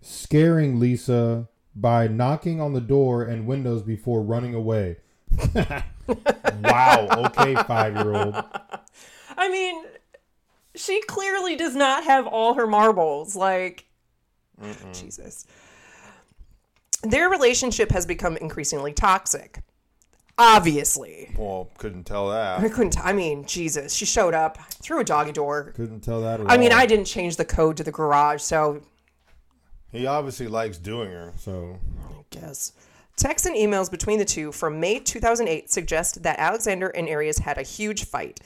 scaring Lisa by knocking on the door and windows before running away. wow. Okay, five year old. I mean, she clearly does not have all her marbles. Like, Jesus. Their relationship has become increasingly toxic. Obviously. Well, couldn't tell that. I couldn't, I mean, Jesus. She showed up through a doggy door. Couldn't tell that at I mean. I didn't change the code to the garage, so He obviously likes doing her. So, I guess. Texts and emails between the two from May 2008 suggest that Alexander and Arias had a huge fight,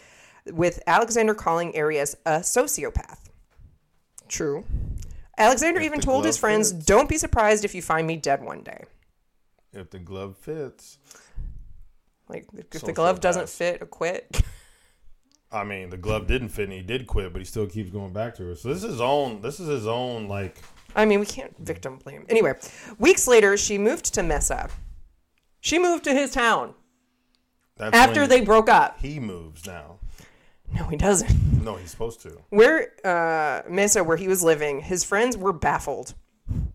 with Alexander calling Arias a sociopath. True. Alexander even told his friends, fits. "Don't be surprised if you find me dead one day." If the glove fits. Like if the Social glove doesn't fit, quit. I mean, the glove didn't fit and he did quit, but he still keeps going back to her. So this is his own. This is his own. Like I mean, we can't mm-hmm. victim blame. Anyway, weeks later, she moved to Mesa. She moved to his town that's after they broke up. he moves now. No, he doesn't. No, he's supposed to. Where uh, Mesa, where he was living, his friends were baffled. I'm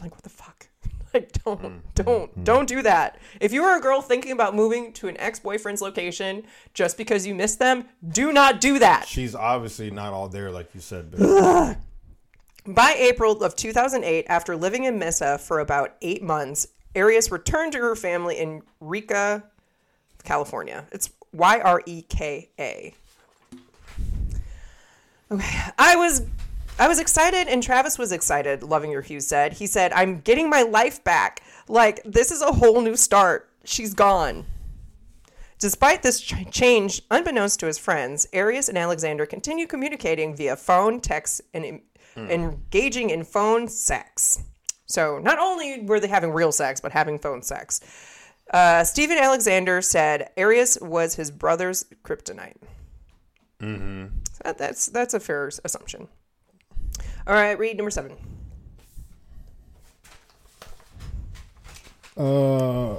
like, what the fuck? Like, don't, mm, mm, don't, mm. don't do that. If you are a girl thinking about moving to an ex-boyfriend's location just because you miss them, do not do that. She's obviously not all there, like you said. By April of 2008, after living in Mesa for about eight months, Arias returned to her family in Yreka, California. It's Y R E K A. Okay, I was, I was excited, and Travis was excited. Lovinger Hughes said, "He said I'm getting my life back. Like this is a whole new start. She's gone." Despite this ch- change, unbeknownst to his friends, Arias and Alexander continue communicating via phone, text, and em- engaging in phone sex. So not only were they having real sex, but having phone sex. Uh, Stephen Alexander said Arias was his brother's kryptonite. Mm-hmm. That, that's that's a fair assumption. All right, read number seven. Uh,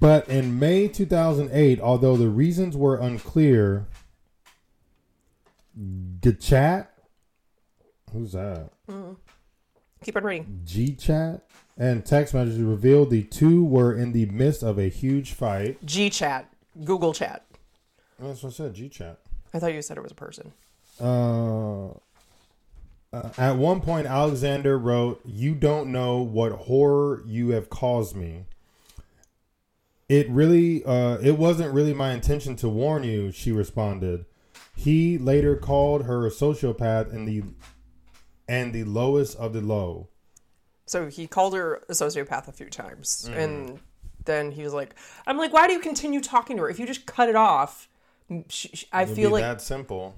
but in May 2008, although the reasons were unclear, Gchat, who's that? Keep on reading. Gchat and text messages revealed the two were in the midst of a huge fight. G chat, Google chat. That's what I said. Gchat. I thought you said it was a person. Uh, uh, at one point, Alexander wrote, "You don't know what horror you have caused me." It really, uh, it wasn't really my intention to warn you. She responded. He later called her a sociopath and the and the lowest of the low. So he called her a sociopath a few times, and then he was like, "I'm like, why do you continue talking to her? If you just cut it off, sh- sh- I it'd feel like that simple.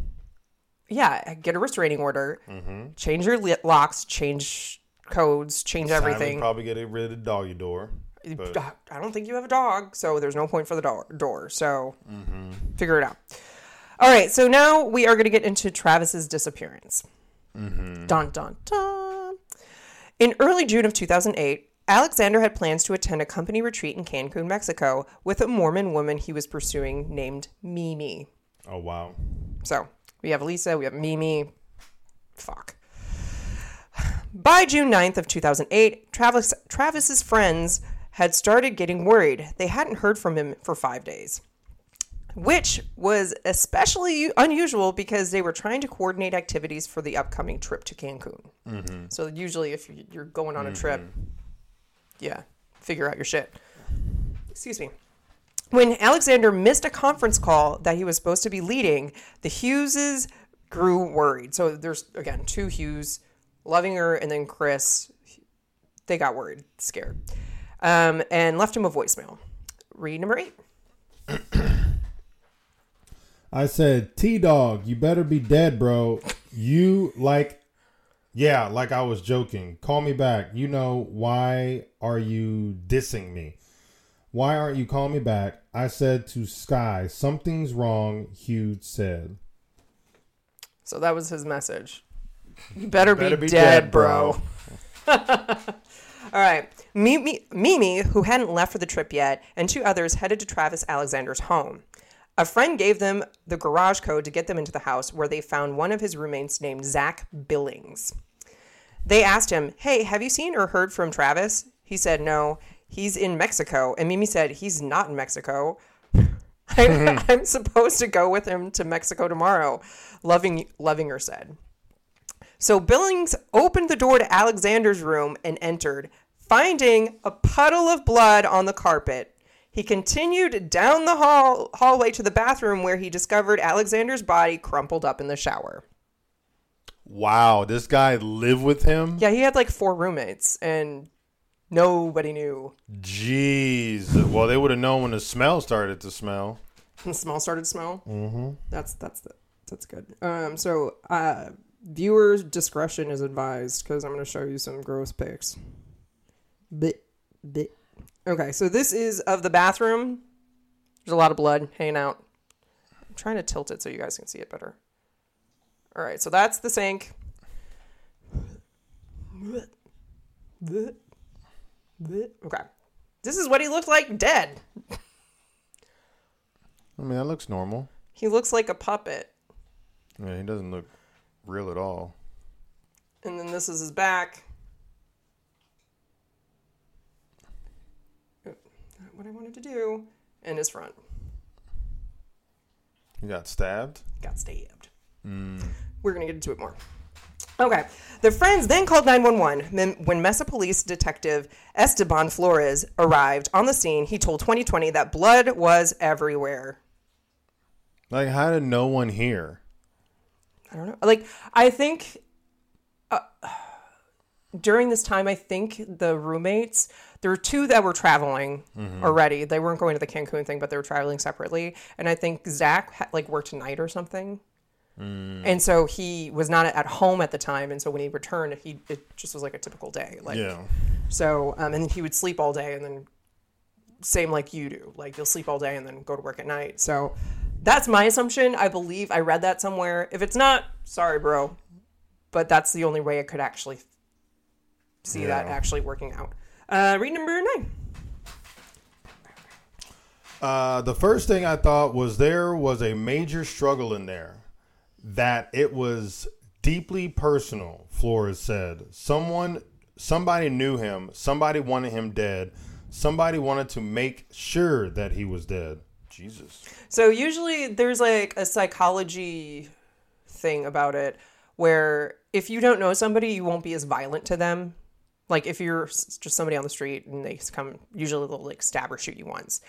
Yeah, get a restraining order, Mm-hmm. change your locks, change codes, change Simon everything. probably get rid of the doggy door. But I don't think you have a dog, so there's no point for the door. door so figure it out. All right, so now we are going to get into Travis's disappearance. Dun dun dun. In early June of 2008, Alexander had plans to attend a company retreat in Cancun, Mexico, with a Mormon woman he was pursuing named Mimi. oh wow, So we have Lisa, we have Mimi. Fuck. By June 9th of 2008, Travis, Travis's friends had started getting worried. They hadn't heard from him for five days, which was especially unusual because they were trying to coordinate activities for the upcoming trip to Cancun. Mm-hmm. So usually, if you- you're going on a trip, mm-hmm. yeah, figure out your shit. Excuse me. When Alexander missed a conference call that he was supposed to be leading, the Hugheses grew worried. So there's again two Hughes, loving her, and then Chris. They got worried, scared, um, and left him a voicemail. Read number eight. I said, T Dog, you better be dead, bro. You like, yeah, like I was joking. Call me back. You know, why are you dissing me? Why aren't you calling me back? I said to Sky, something's wrong, Hughes said. So that was his message. You better, Better be, be dead, dead, bro. bro. All right. Mimi, Mimi, who hadn't left for the trip yet, and two others headed to Travis Alexander's home. A friend gave them the garage code to get them into the house, where they found one of his roommates named Zach Billings. They asked him, Hey, have you seen or heard from Travis? He said, No, he's in Mexico. And Mimi said, He's not in Mexico. I'm, I'm supposed to go with him to Mexico tomorrow, Loving, Lovinger said. So Billings opened the door to Alexander's room and entered, finding a puddle of blood on the carpet. He continued down the hall hallway to the bathroom where he discovered Alexander's body crumpled up in the shower. wow, this guy lived with him. Yeah, he had like four roommates and nobody knew. Jeez. Well, they would have known when the smell started to smell. The smell started to smell. Mm-hmm. That's that's the, that's good. Um, so uh, Viewer discretion is advised because I'm going to show you some gross pics. Bit, bit. Okay, so this is of the bathroom. There's a lot of blood hanging out. I'm trying to tilt it so you guys can see it better. All right, so that's the sink. Okay. This is what he looked like dead. I mean, that looks normal. He looks like a puppet. Yeah, he doesn't look real at all. And then this is his back. Not What I wanted to do. And his front. He got stabbed. Got stabbed. Hmm. We're going to get into it more. Okay. The friends then called 911. When- Mesa Police Detective Esteban Flores arrived on the scene, he told 2020 that blood was everywhere. Like, how did no one hear? I don't know. Like, I think uh, during this time, I think the roommates, there were two that were traveling already. They weren't going to the Cancun thing, but they were traveling separately. And I think Zach had, like worked a night or something. And so he was not at home at the time. And so when he returned, he it just was like a typical day. Like, Yeah. so, um, and he would sleep all day and then same like you do. Like you'll sleep all day and then go to work at night. So that's my assumption. I believe I read that somewhere. If it's not, sorry, bro. But that's the only way I could actually see that actually working out. Uh, read number nine. Uh, the first thing I thought was there was a major struggle in there. That it was deeply personal. Flores said, "Someone, somebody knew him. Somebody wanted him dead. Somebody wanted to make sure that he was dead." Jesus. So usually there's like a psychology thing about it where if you don't know somebody, you won't be as violent to them. Like if you're just somebody on the street and they come, usually they'll like stab or shoot you once.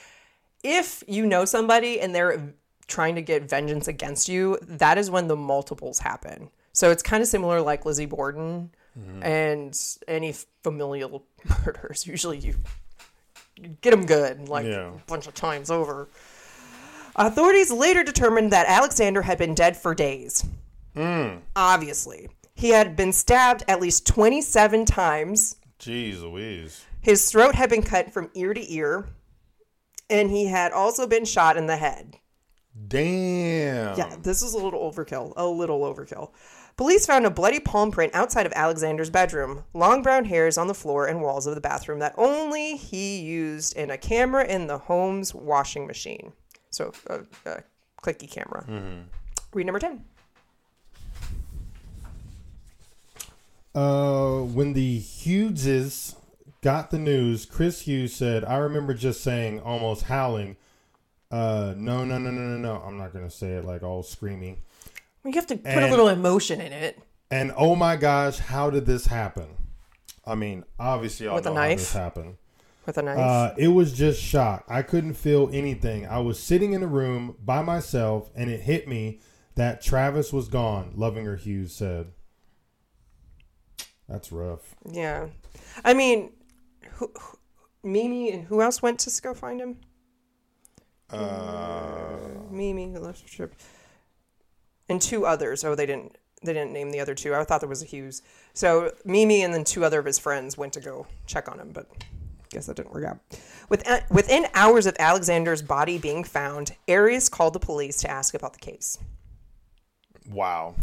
If you know somebody and they're trying to get vengeance against you, that is when the multiples happen. So it's kind of similar like Lizzie Borden mm-hmm. and any familial murders. Usually you, get them good, like Yeah. a bunch of times over. Authorities later determined that Alexander had been dead for days. Mm. Obviously. He had been stabbed at least 27 times. Jeez Louise. His throat had been cut from ear to ear. And he had also been shot in the head. Damn. Yeah, this is a little overkill. A little overkill. Police found a bloody palm print outside of Alexander's bedroom, long brown hairs on the floor and walls of the bathroom that only he used, and a camera in the home's washing machine. So, a, a clicky camera. Read number 10. Uh, when the Hugheses got the news, Chris Hughes said, "I remember just saying, almost howling, uh, no, no, no, no, no, no. I'm not gonna say it like all screaming. You have to put a little emotion in it. And oh my gosh, how did this happen? I mean, obviously, y'all With a know How knife? this happened? With a knife. Uh, it was just shock. I couldn't feel anything. I was sitting in a room by myself, and it hit me that Travis was gone. Lovinger Hughes said, "That's rough." yeah. I mean, who, who, Mimi and who else went to go find him? Uh, Mimi, who left the trip, and two others. Oh, they didn't. They didn't name the other two. I thought there was a Hughes. So Mimi and then two other of his friends went to go check on him, but I guess that didn't work out. Within, within hours of Alexander's body being found, Arias called the police to ask about the case. wow.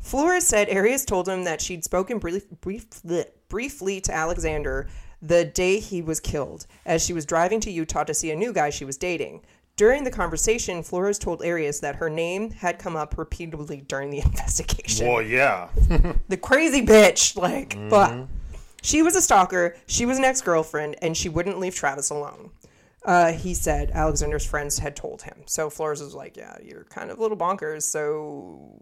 Flores said Arias told him that she'd spoken brief, brief, bleh, briefly to Alexander the day he was killed, as she was driving to Utah to see a new guy she was dating. During the conversation, Flores told Arias that her name had come up repeatedly during the investigation. Well, yeah. The crazy bitch, like, but she was a stalker, she was an ex girlfriend, and she wouldn't leave Travis alone. Uh, he said Alexander's friends had told him. So Flores was like, Yeah, you're kind of a little bonkers, so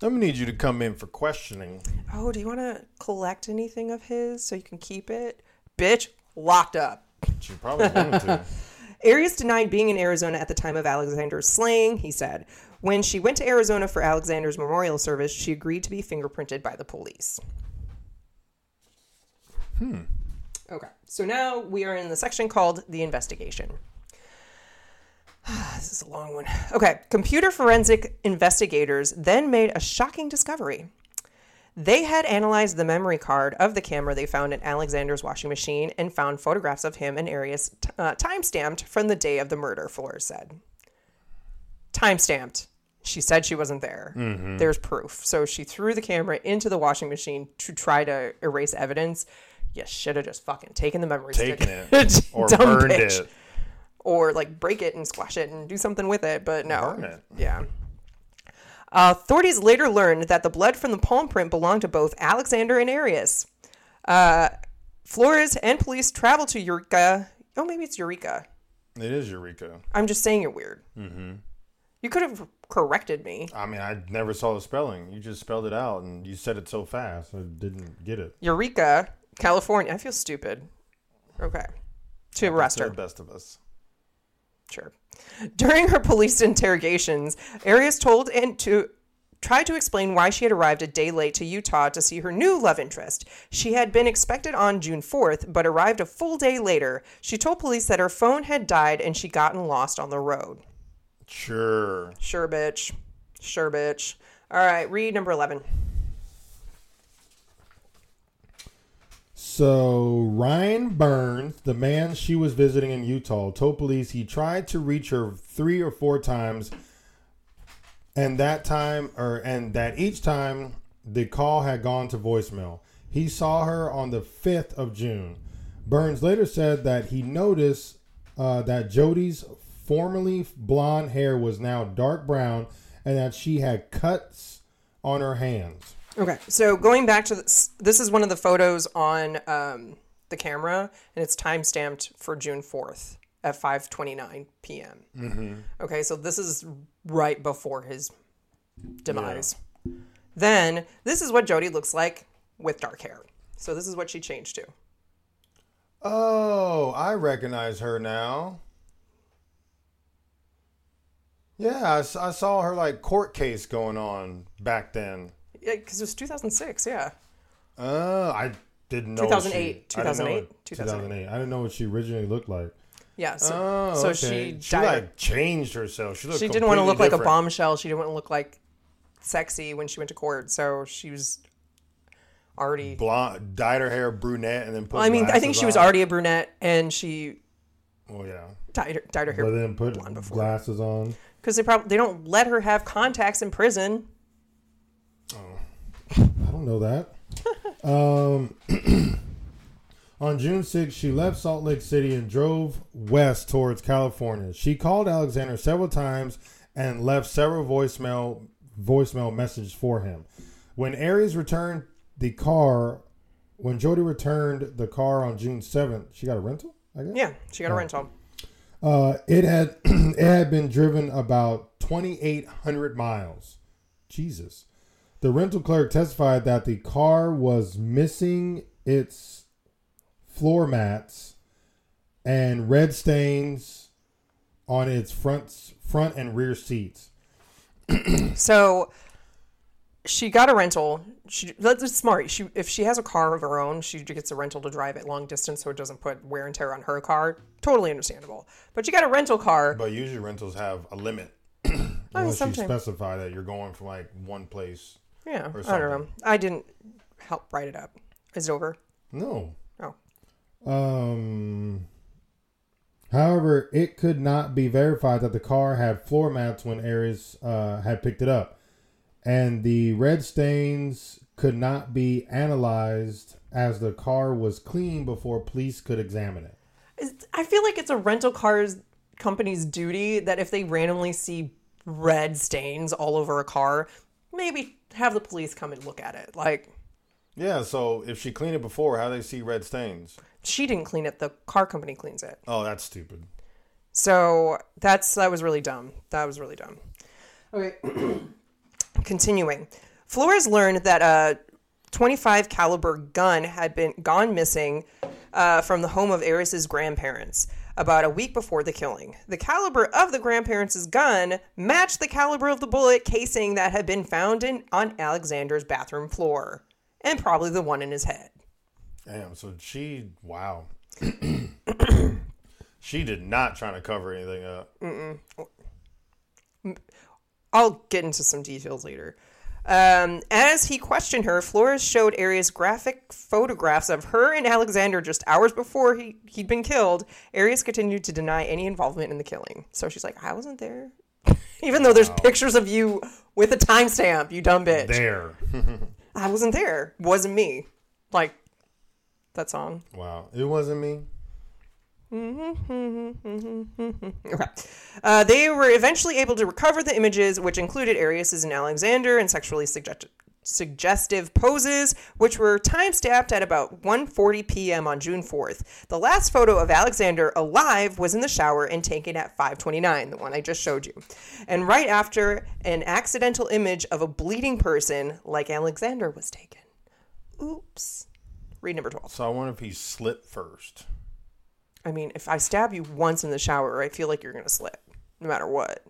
I'm gonna need you to come in for questioning. Oh, do you want to collect anything of his so you can keep it? Bitch, locked up. She probably wanted to. Arias denied being in Arizona at the time of Alexander's slaying, he said. When she went to Arizona for Alexander's memorial service, she agreed to be fingerprinted by the police. Hmm. Okay, so now we are in the section called the investigation. this is a long one. Okay, computer forensic investigators then made a shocking discovery. They had analyzed the memory card of the camera they found in Alexander's washing machine and found photographs of him and Arias t- uh, time stamped from the day of the murder, Flores said. Time stamped. She said she wasn't there. There's proof. So she threw the camera into the washing machine to try to erase evidence. You should have just fucking taken the memory Taken stick. it or Dumb burned bitch. it. Or like break it and squash it and do something with it. But no. Burn it. Yeah. Uh, authorities later learned that the blood from the palm print belonged to both Alexander and Arias. Uh, Flores and police traveled to Eureka. Oh, maybe it's Eureka. It is Eureka. I'm just saying it weird. Mm-hmm. You could have corrected me. I mean, I never saw the spelling. You just spelled it out, and you said it so fast. I didn't get it. Eureka, California. I feel stupid. Okay. To arrest her. the best of us. Sure. During her police interrogations, Arias told and to tried to explain why she had arrived a day late to Utah to see her new love interest. She had been expected on June 4th, but arrived a full day later. She told police that her phone had died and she'd gotten lost on the road. Sure. Sure, bitch. Sure, bitch. All right, read number 11. So Ryan Burns, the man she was visiting in Utah, told police he tried to reach her three or four times, and that time, or and that each time the call had gone to voicemail. He saw her on the fifth of June. Burns later said that he noticed uh, that Jodi's formerly blonde hair was now dark brown, and that she had cuts on her hands. Okay, so going back to this, this is one of the photos on um, the camera, and it's time stamped for June fourth at five twenty nine p.m. Mm-hmm. Okay, so this is right before his demise. Then this is what Jodi looks like with dark hair. So this is what she changed to. Oh, I recognize her now. Yeah, I saw her like court case going on back then. Yeah, because it was two thousand six. Yeah. Uh, I didn't know. 2008. She, 2008, 2008, 2008. I didn't know what she originally looked like. Yeah. So, Oh, so okay. she she died. like changed herself. She looked. she didn't want to look like a bombshell. She didn't want to look like sexy when she went to court. So she was already. Blonde, dyed her hair brunette, and then put. Well, I mean, I think she was on. already a brunette, and she Oh yeah. dyed her, dyed her But hair then put glasses on. because they probably they don't let her have contacts in prison. I don't know that. um, on June 6th, she left Salt Lake City and drove west towards California. She called Alexander several times and left several voicemail voicemail messages for him. When Arias returned the car, when Jodi returned the car on June 7th, she got a rental. I guess. Yeah, she got a rental. Uh, it had it had been driven about 2,800 miles. Jesus. The rental clerk testified that the car was missing its floor mats and red stains on its front front and rear seats. So she got a rental. She that's smart. She if she has a car of her own, she gets a rental to drive it long distance, so it doesn't put wear and tear on her car. Totally understandable. But she got a rental car. But usually rentals have a limit. I mean, Unless you sometimes, specify that you're going from like one place. Yeah. I don't know. I didn't help write it up. Is it over? No. Oh, Um. However, it could not be verified that the car had floor mats when Arias uh, had picked it up, and the red stains could not be analyzed as the car was clean before police could examine it. It's- I feel like it's a rental cars company's duty that if they randomly see red stains all over a car, maybe have the police come and look at it. Like Yeah. So if she cleaned it before, how do they see red stains? she didn't clean it; the car company cleans it. Oh, that's stupid. So that's that was really dumb. That was really dumb. Okay. Continuing. Flores learned that a 25 caliber gun had been gone missing uh, from the home of Arias's grandparents about a week before the killing. The caliber of the grandparents' gun matched the caliber of the bullet casing that had been found in on Alexander's bathroom floor, and probably the one in his head. Damn. So she. Wow. she did not try to cover anything up. I'll get into some details later. Um, as he questioned her, Flores showed Arias graphic photographs of her and Alexander just hours before he, he'd been killed. Arias continued to deny any involvement in the killing. So she's like, I wasn't there. Even though there's pictures of you with a timestamp, you dumb bitch. There. I wasn't there. Wasn't me. Like that song. wow. It wasn't me. Mm-hmm, mm-hmm, mm-hmm, okay. Uh, they were eventually able to recover the images, which included Arias and Alexander and sexually suggest- suggestive poses, which were time-stamped at about 1.40 p.m. on June 4th. The last photo of Alexander alive was in the shower and taken at 5.29, the one I just showed you. And right after, an accidental image of a bleeding person like Alexander was taken. Oops. Read number 12. So I wonder if he slipped first. I mean, if I stab you once in the shower, I feel like you're going to slip, no matter what.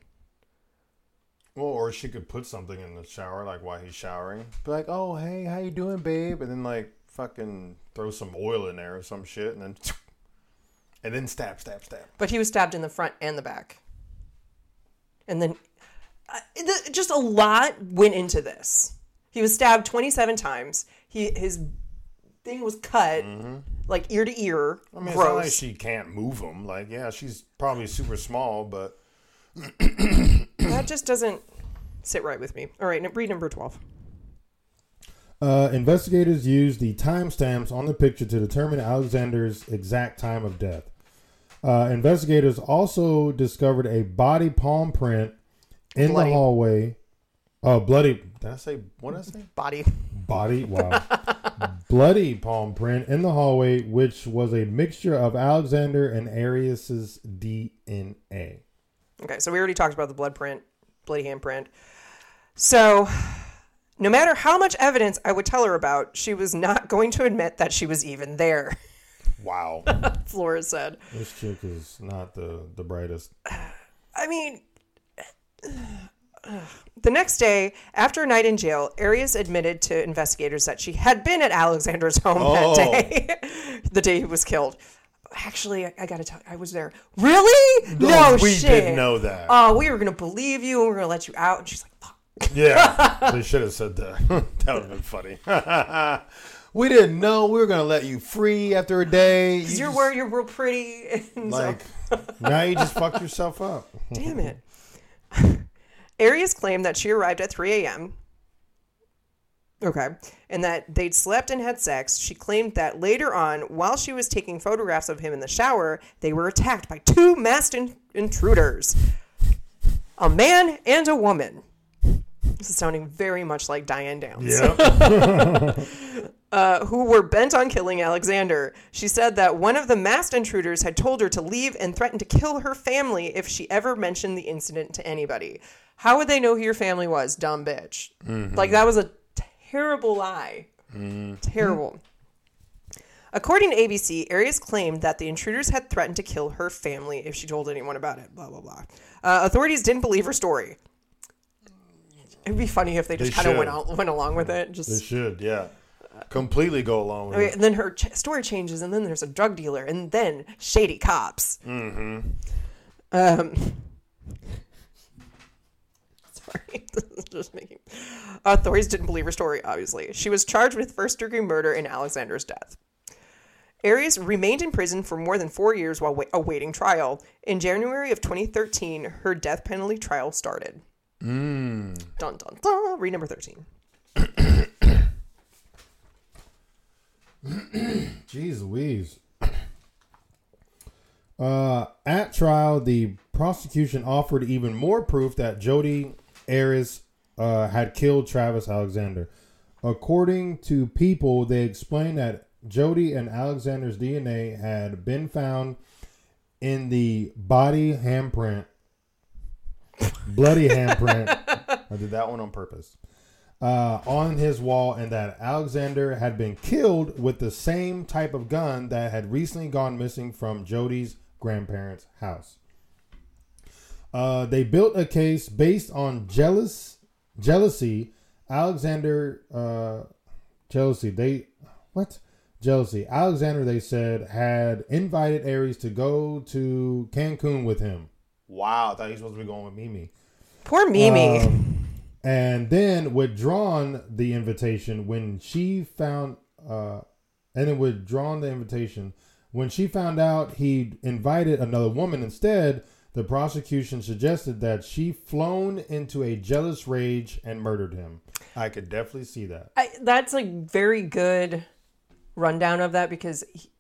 Well, or she could put something in the shower, like while he's showering. Be like, "Oh, hey, how you doing, babe?" And then like fucking throw some oil in there or some shit, and then and then stab, stab, stab. But he was stabbed in the front and the back. And then uh, the, just a lot went into this. He was stabbed 27 times. He his thing was cut like ear to ear. Mm-hmm. I mean, it's not like she can't move them. Like, yeah, she's probably super small, but that just doesn't sit right with me. All right, read number 12. Uh, investigators used the timestamps on the picture to determine Alexander's exact time of death. Uh, investigators also discovered a body palm print in Bloody. the hallway. Uh, bloody did I say what did I say? Body. body, wow, bloody palm print in the hallway, which was a mixture of Alexander and Arias's DNA. Okay, so we already talked about the blood print, bloody handprint. So, no matter how much evidence I would tell her about, she was not going to admit that she was even there, Wow, Flores said. This chick is not the the brightest. I mean, the next day, after a night in jail, Arias admitted to investigators that she had been at Alexander's home Oh. that day, the day he was killed. Actually, I, I gotta tell you, I was there. Really? No, we shit. didn't know that. Oh, we were gonna believe you, and we were gonna let you out. And she's like, "Fuck." yeah, they should have said that. that would have been funny. we didn't know we were gonna let you free after a day. You you're just- you're real pretty. And so- like now you just fucked yourself up. damn it. Arias claimed that she arrived at 3 a.m. Okay. And that they'd slept and had sex. She claimed that later on, while she was taking photographs of him in the shower, they were attacked by two masked in- intruders a man and a woman. This is sounding very much like Diane Downs. Yep. uh, who were bent on killing Alexander. She said that one of the masked intruders had told her to leave and threatened to kill her family if she ever mentioned the incident to anybody. How would they know who your family was, dumb bitch? Like, that was a terrible lie. Terrible. According to ABC, Arias claimed that the intruders had threatened to kill her family if she told anyone about it. Blah, blah, blah. Uh, authorities didn't believe her story. It'd be funny if they just kind of went, went along with it. Just They should, yeah. Completely go along with Okay, it. and then her ch- story changes, and then there's a drug dealer, and then shady cops. Mm-hmm. Um, sorry, this is just making. Authorities didn't believe her story. Obviously, she was charged with first-degree murder in Alexander's death. Arias remained in prison for more than four years while wa- awaiting trial. In January of 2013, her death penalty trial started. Mm. Dun dun dun. Read number 13. Jeez Louise. Uh, at trial, the prosecution offered even more proof that Jodi Arias uh, had killed Travis Alexander. According to people, they explained that Jodi and Alexander's DNA had been found in the body handprint, bloody handprint. I did that one on purpose uh, on his wall, and that Alexander had been killed with the same type of gun that had recently gone missing from Jodi's grandparents' house. Uh, they built a case based on jealous jealousy. Alexander uh, jealousy. They what jealousy? Alexander they said had invited Arias to go to Cancun with him. Wow, I thought he was supposed to be going with Mimi. Poor Mimi. Um, and then withdrawn the invitation when she found, uh, and then withdrawn the invitation when she found out he invited another woman instead. The prosecution suggested that she flown into a jealous rage and murdered him. I could definitely see that. I, that's a very good rundown of that because he,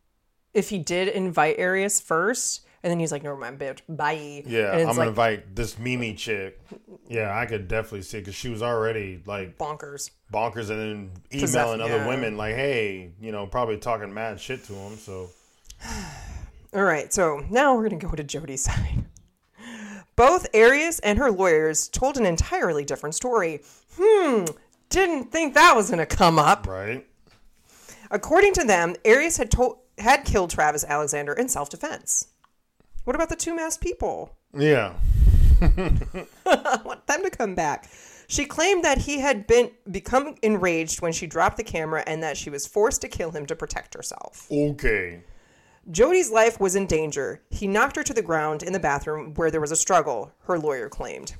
if he did invite Arias first, and then he's like, "Never mind, bitch, bye." Yeah, and I'm gonna like invite this Mimi chick. Yeah, I could definitely see because she was already like bonkers. bonkers and then emailing other yeah. women like, hey, you know, probably talking mad shit to him. So All right, so now we're gonna go to Jodi's side. Both Arias and her lawyers told an entirely different story. Hmm, didn't think that was gonna come up. right, According to them, Arias had told had killed Travis Alexander in self-defense. What about the two masked people? yeah, I want them to come back. She claimed that he had been become enraged when she dropped the camera and that she was forced to kill him to protect herself. okay, Jodi's life was in danger. He knocked her to the ground in the bathroom where there was a struggle, her lawyer claimed.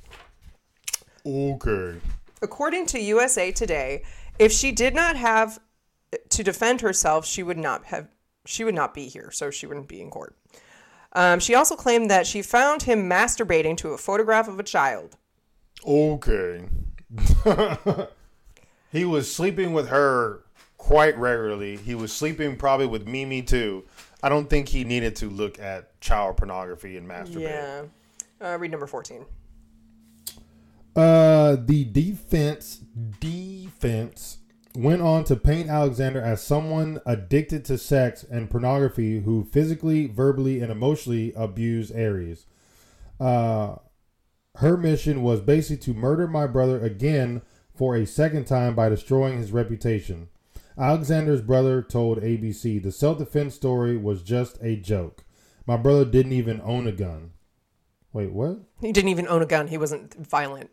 okay, According to USA Today, if she did not have to defend herself, she would not have she would not be here, so she wouldn't be in court. Um, she also claimed that she found him masturbating to a photograph of a child. okay. he was sleeping with her quite regularly. He was sleeping probably with Mimi too. I don't think he needed to look at child pornography and masturbate. Yeah. Uh, read number 14. Uh, the defense defense went on to paint Alexander as someone addicted to sex and pornography who physically, verbally, and emotionally abused Arias. Uh, her mission was basically to murder my brother again for a second time by destroying his reputation. Alexander's brother told ABC the self defense story was just a joke. My brother didn't even own a gun. Wait, what? He didn't even own a gun. He wasn't violent.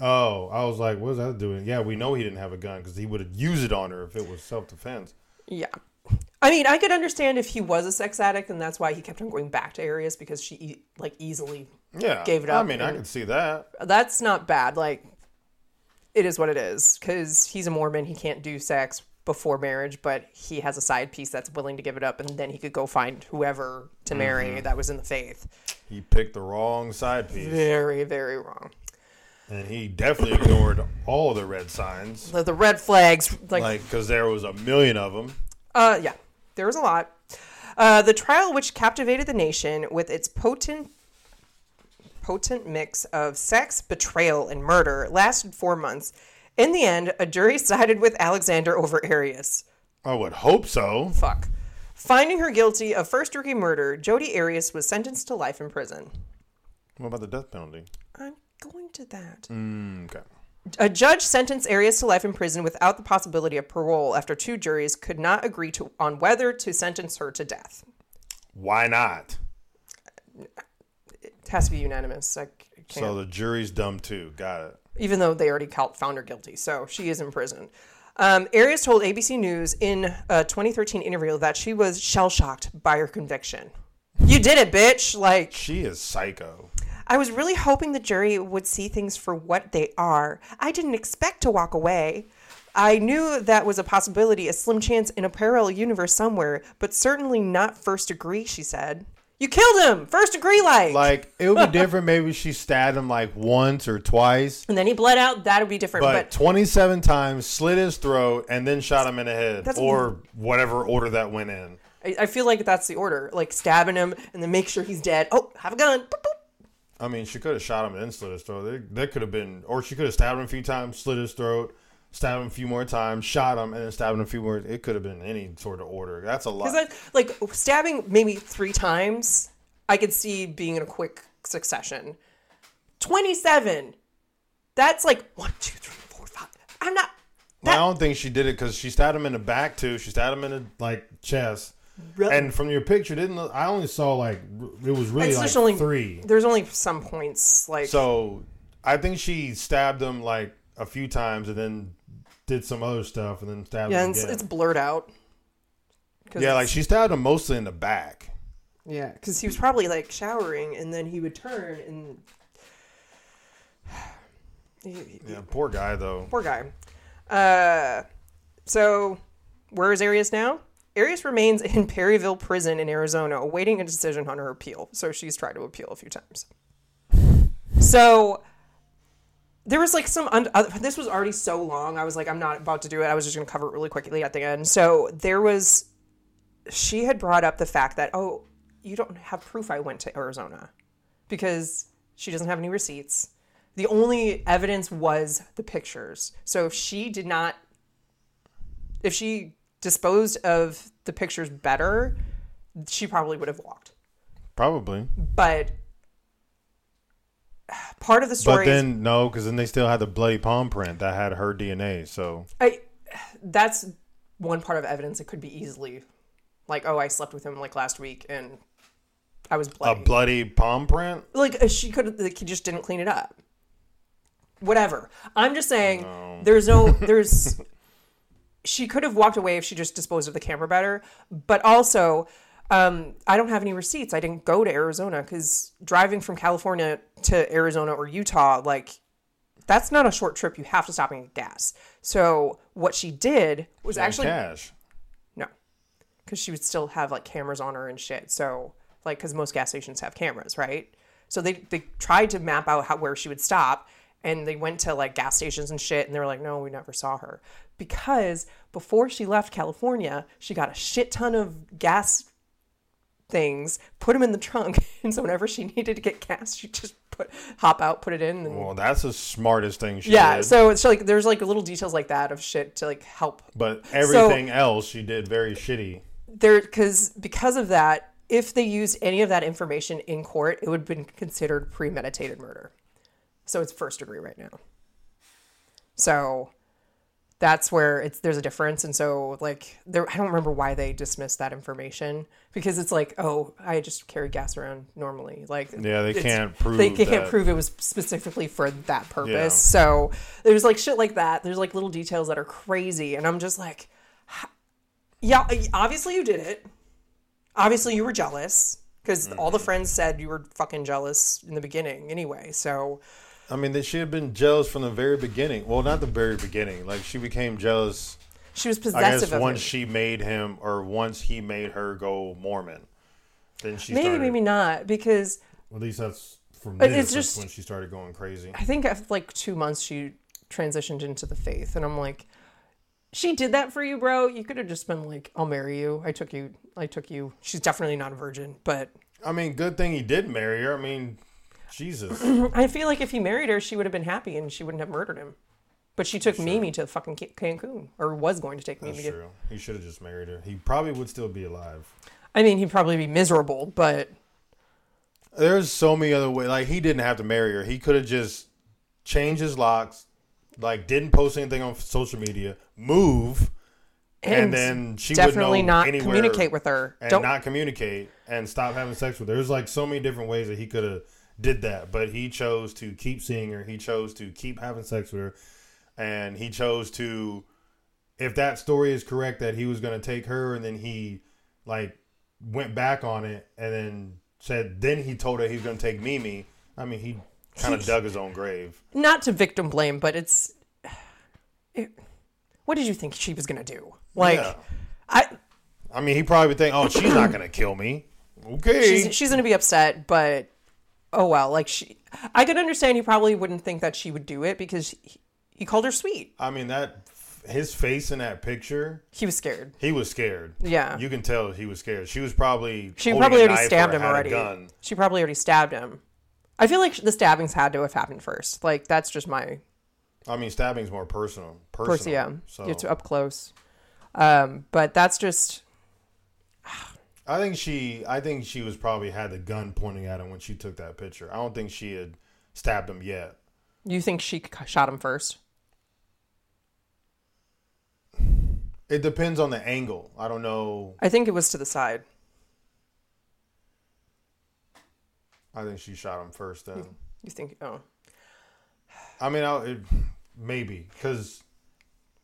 Oh, I was like, what is that doing? Yeah, we know he didn't have a gun because he would have used it on her if it was self defense. Yeah. I mean, I could understand if he was a sex addict and that's why he kept on going back to Arias because she e- like easily Yeah, Gave it up. I mean, I can see that. that's not bad. Like, it is what it is because he's a Mormon. He can't do sex before marriage, but he has a side piece that's willing to give it up, and then he could go find whoever to marry mm-hmm. that was in the faith. He picked the wrong side piece, Very, very wrong. And he definitely ignored all the red signs, The, the red flags, like, like because there was a million of them. uh, yeah, there was a lot. Uh, the trial, which captivated the nation with its potent potent mix of sex, betrayal, and murder, lasted four months. In the end, a jury sided with Alexander over Arias. I would hope so. Fuck. Finding her guilty of first degree murder, Jodi Arias was sentenced to life in prison. What about the death penalty? I'm going to that. Mm, okay. A judge sentenced Arias to life in prison without the possibility of parole after two juries could not agree to, on whether to sentence her to death. Why not? It has to be unanimous. I can't. So the jury's dumb too. Got it. even though they already found her guilty. So she is in prison. Um, Arias told ABC News in a 2013 interview that she was shell shocked by her conviction. You did it, bitch. Like, She is psycho. I was really hoping the jury would see things for what they are. I didn't expect to walk away. I knew that was a possibility, a slim chance in a parallel universe somewhere, but certainly not first degree, she said. You killed him! First degree, like! Like it would be different. Maybe she stabbed him like once or twice, and then he bled out, that would be different. but, But, 27 times slit his throat and then shot him in the head, or whatever order that went in. I, I feel like that's the order. Like stabbing him and then make sure he's dead. Oh, have a gun. I mean, she could have shot him and then slit his throat. There, there could have been, or she could have stabbed him a few times, slit his throat, stabbed him a few more times, shot him, and then stabbed him a few more. It could have been any sort of order. That's a lot. Because like stabbing maybe three times, I could see being in a quick succession. Twenty-seven. That's like one, two, three, four, five. I'm not. I don't think she did it because she stabbed him in the back too. She stabbed him in the like chest. Really? And from your picture, didn't look, I only saw like it was really It's like just only three. There's only some points like. So I think she stabbed him like a few times and then did some other stuff and then stabbed yeah, him and it's, again. it's blurred out. 'Cause yeah, like it's- she stabbed him mostly in the back. Yeah, because he was probably like showering, and then he would turn, and he- Yeah, poor guy though. Poor guy. Uh, so, where is Arias now? Arias remains in Perryville Prison in Arizona, awaiting a decision on her appeal. So she's tried to appeal a few times. So there was like some. Un- uh, this was already so long. I was like, I'm not about to do it. I was just going to cover it really quickly at the end. So there was. She had brought up the fact that oh, you don't have proof I went to Arizona, because she doesn't have any receipts. The only evidence was the pictures. So if she did not, if she disposed of the pictures better, she probably would have walked. Probably. But part of the But story is then no, because then they still had the bloody palm print that had her DNA. So I, that's one part of evidence that could be easily like, oh, I slept with him like last week and I was a bloody. bloody palm print. like uh, she could like he just didn't clean it up. Whatever. I'm just saying there's no there's she could have walked away if she just disposed of the camera better, but also um, I don't have any receipts. I didn't go to Arizona because driving from California to Arizona or Utah, like that's not a short trip. You have to stop and get gas. So what she did was actually cash. no, because she would still have like cameras on her and shit. So like, because most gas stations have cameras, right? So they they tried to map out how where she would stop, and they went to like gas stations and shit, and they were like, no, we never saw her because before she left California, she got a shit ton of gas things, put them in the trunk, and so whenever she needed to get gas, she just put hop out, put it in, and Well, that's the smartest thing she did. yeah. did. So it's like there's like little details like that of shit to like help but everything else she did very shitty. there because because of that if they used any of that information in court it would have been considered premeditated murder so it's first degree right now so that's where it's there's a difference and so like there i don't remember why they dismissed that information because it's like oh i just carry gas around normally like Yeah, they can't prove they can't that. prove it was specifically for that purpose Yeah. so there's like shit like that there's like little details that are crazy and i'm just like yeah, obviously you did it. Obviously you were jealous because all Mm-hmm. the friends said you were fucking jealous in the beginning anyway. So I mean, that she had been jealous from the very beginning. Well, not the very beginning. Like she became jealous. she was possessive. I guess of once him. she made him, or once he made her go Mormon, then she maybe, started. maybe not because At least that's from But this. it's that's just- when she started going crazy. I think after like two months she transitioned into the faith, and I'm like, she did that for you, bro. You could have just been like, I'll marry you. I took you. I took you. She's definitely not a virgin, but I mean, good thing he did marry her. I mean, Jesus. I feel like if he married her, she would have been happy and she wouldn't have murdered him. But she took Mimi to fucking Cancun, or was going to take Mimi. That's To, true. He should have just married her. He probably would still be alive. I mean, he'd probably be miserable, but There's so many other ways. Like he didn't have to marry her. He could have just changed his locks, like didn't post anything on social media, move, and, then she definitely would know not communicate with her. and Don't not communicate and stop having sex with her. There's like so many different ways that he could have did that, but he chose to keep seeing her. He chose to keep having sex with her, and he chose to. If that story is correct, that he was going to take her, and then he like went back on it, and then said, then he told her he was going to take Mimi. I mean, he kind of dug his own grave. not to victim blame, but it's. It, what did you think she was gonna do? Like, Yeah. I I mean, he probably would think, "Oh, she's not going to kill me." Okay, she's she's gonna be upset, but oh well. Like she, I could understand. He probably wouldn't think that she would do it because he, he called her sweet. I mean that his face in that picture. He was scared. He was scared. Yeah. you can tell he was scared. She was probably She probably already stabbed him already. gun. She probably already stabbed him. I feel like the stabbings had to have happened first. Like that's just my I mean, stabbing's more personal. Personal. yeah. So It's up close. Um, but that's just I think she, I think she was probably had the gun pointing at him when she took that picture. I don't think she had stabbed him yet. you think she shot him first? It depends on the angle. I don't know. I think it was to the side. I think she shot him first. Then You think? Oh, I mean, I, it, maybe because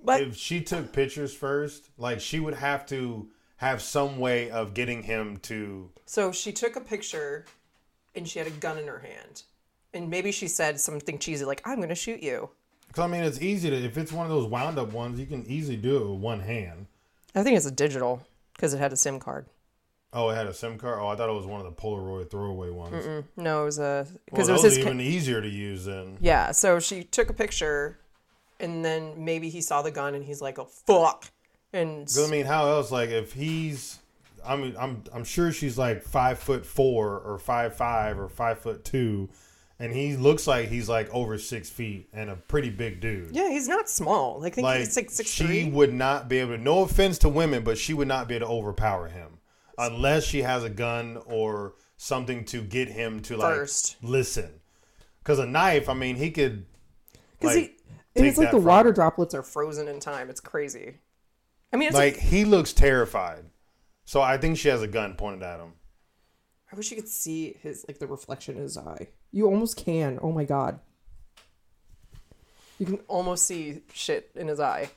if she took pictures first, like she would have to have some way of getting him to. so she took a picture, and she had a gun in her hand, and maybe she said something cheesy like, "I'm gonna shoot you." Because I mean, it's easy to if it's one of those wound up ones, you can easily do it with one hand. I think it's a digital because it had a SIM card. Oh, it had a SIM card. Oh, I thought it was one of the Polaroid throwaway ones. No, it was a Well, because it was his. ca- even easier to use than. yeah, so she took a picture, and then maybe he saw the gun and he's like, "Oh fuck," and I mean, how else? Like, if he's, I mean, I'm I'm sure she's like five foot four or five five or five foot two, and he looks like he's like over six feet and a pretty big dude. yeah, he's not small. Like, I think like he's like six she three. would not be able to. No offense to women, but she would not be able to overpower him unless she has a gun or something to get him to like First. listen. Because a knife, I mean, he could. Because like, he, it's like the from water droplets are frozen in time. It's crazy. I mean, it's like like, he looks terrified. So I think she has a gun pointed at him. I wish you could see his like the reflection in his eye. You almost can. Oh my god. You can almost see shit in his eye,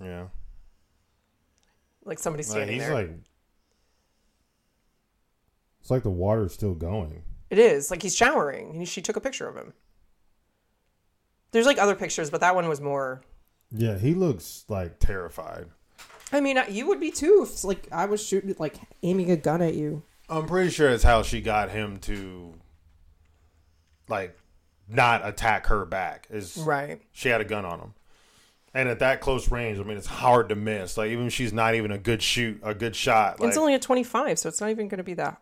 Yeah. like somebody's Like, standing he's there. like. It's like the water's still going. It is like he's showering, and she took a picture of him. There's like other pictures, but that one was more. Yeah, he looks like terrified. I mean, you would be too. If it's like I was shooting, like aiming a gun at you. I'm pretty sure it's how she got him to, like, not attack her back. Is Right. she had a gun on him, and at that close range, I mean, it's hard to miss. Like, even if she's not even a good shoot, a good shot. Like, it's only a 25, so it's not even going to be that.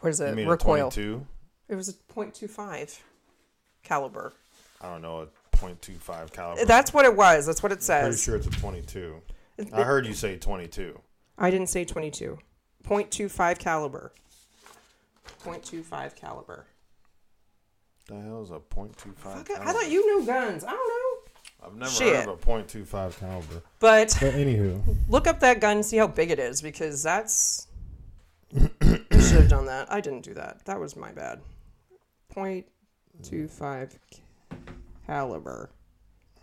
What is it? Recoil. 22. It was a .25 caliber. I don't know, .25 caliber. That's what it was. That's what it says. pretty sure it's a 22. I heard you say 22. I didn't say 22. .25 caliber. .25 caliber. The hell is a .25 Fuck caliber? I thought you knew guns. I don't know. I've never Shit. heard of a .25 caliber. But But anywho, look up that gun and see how big it is because that's. you should have done that. I didn't do that. That was my bad. .25 caliber.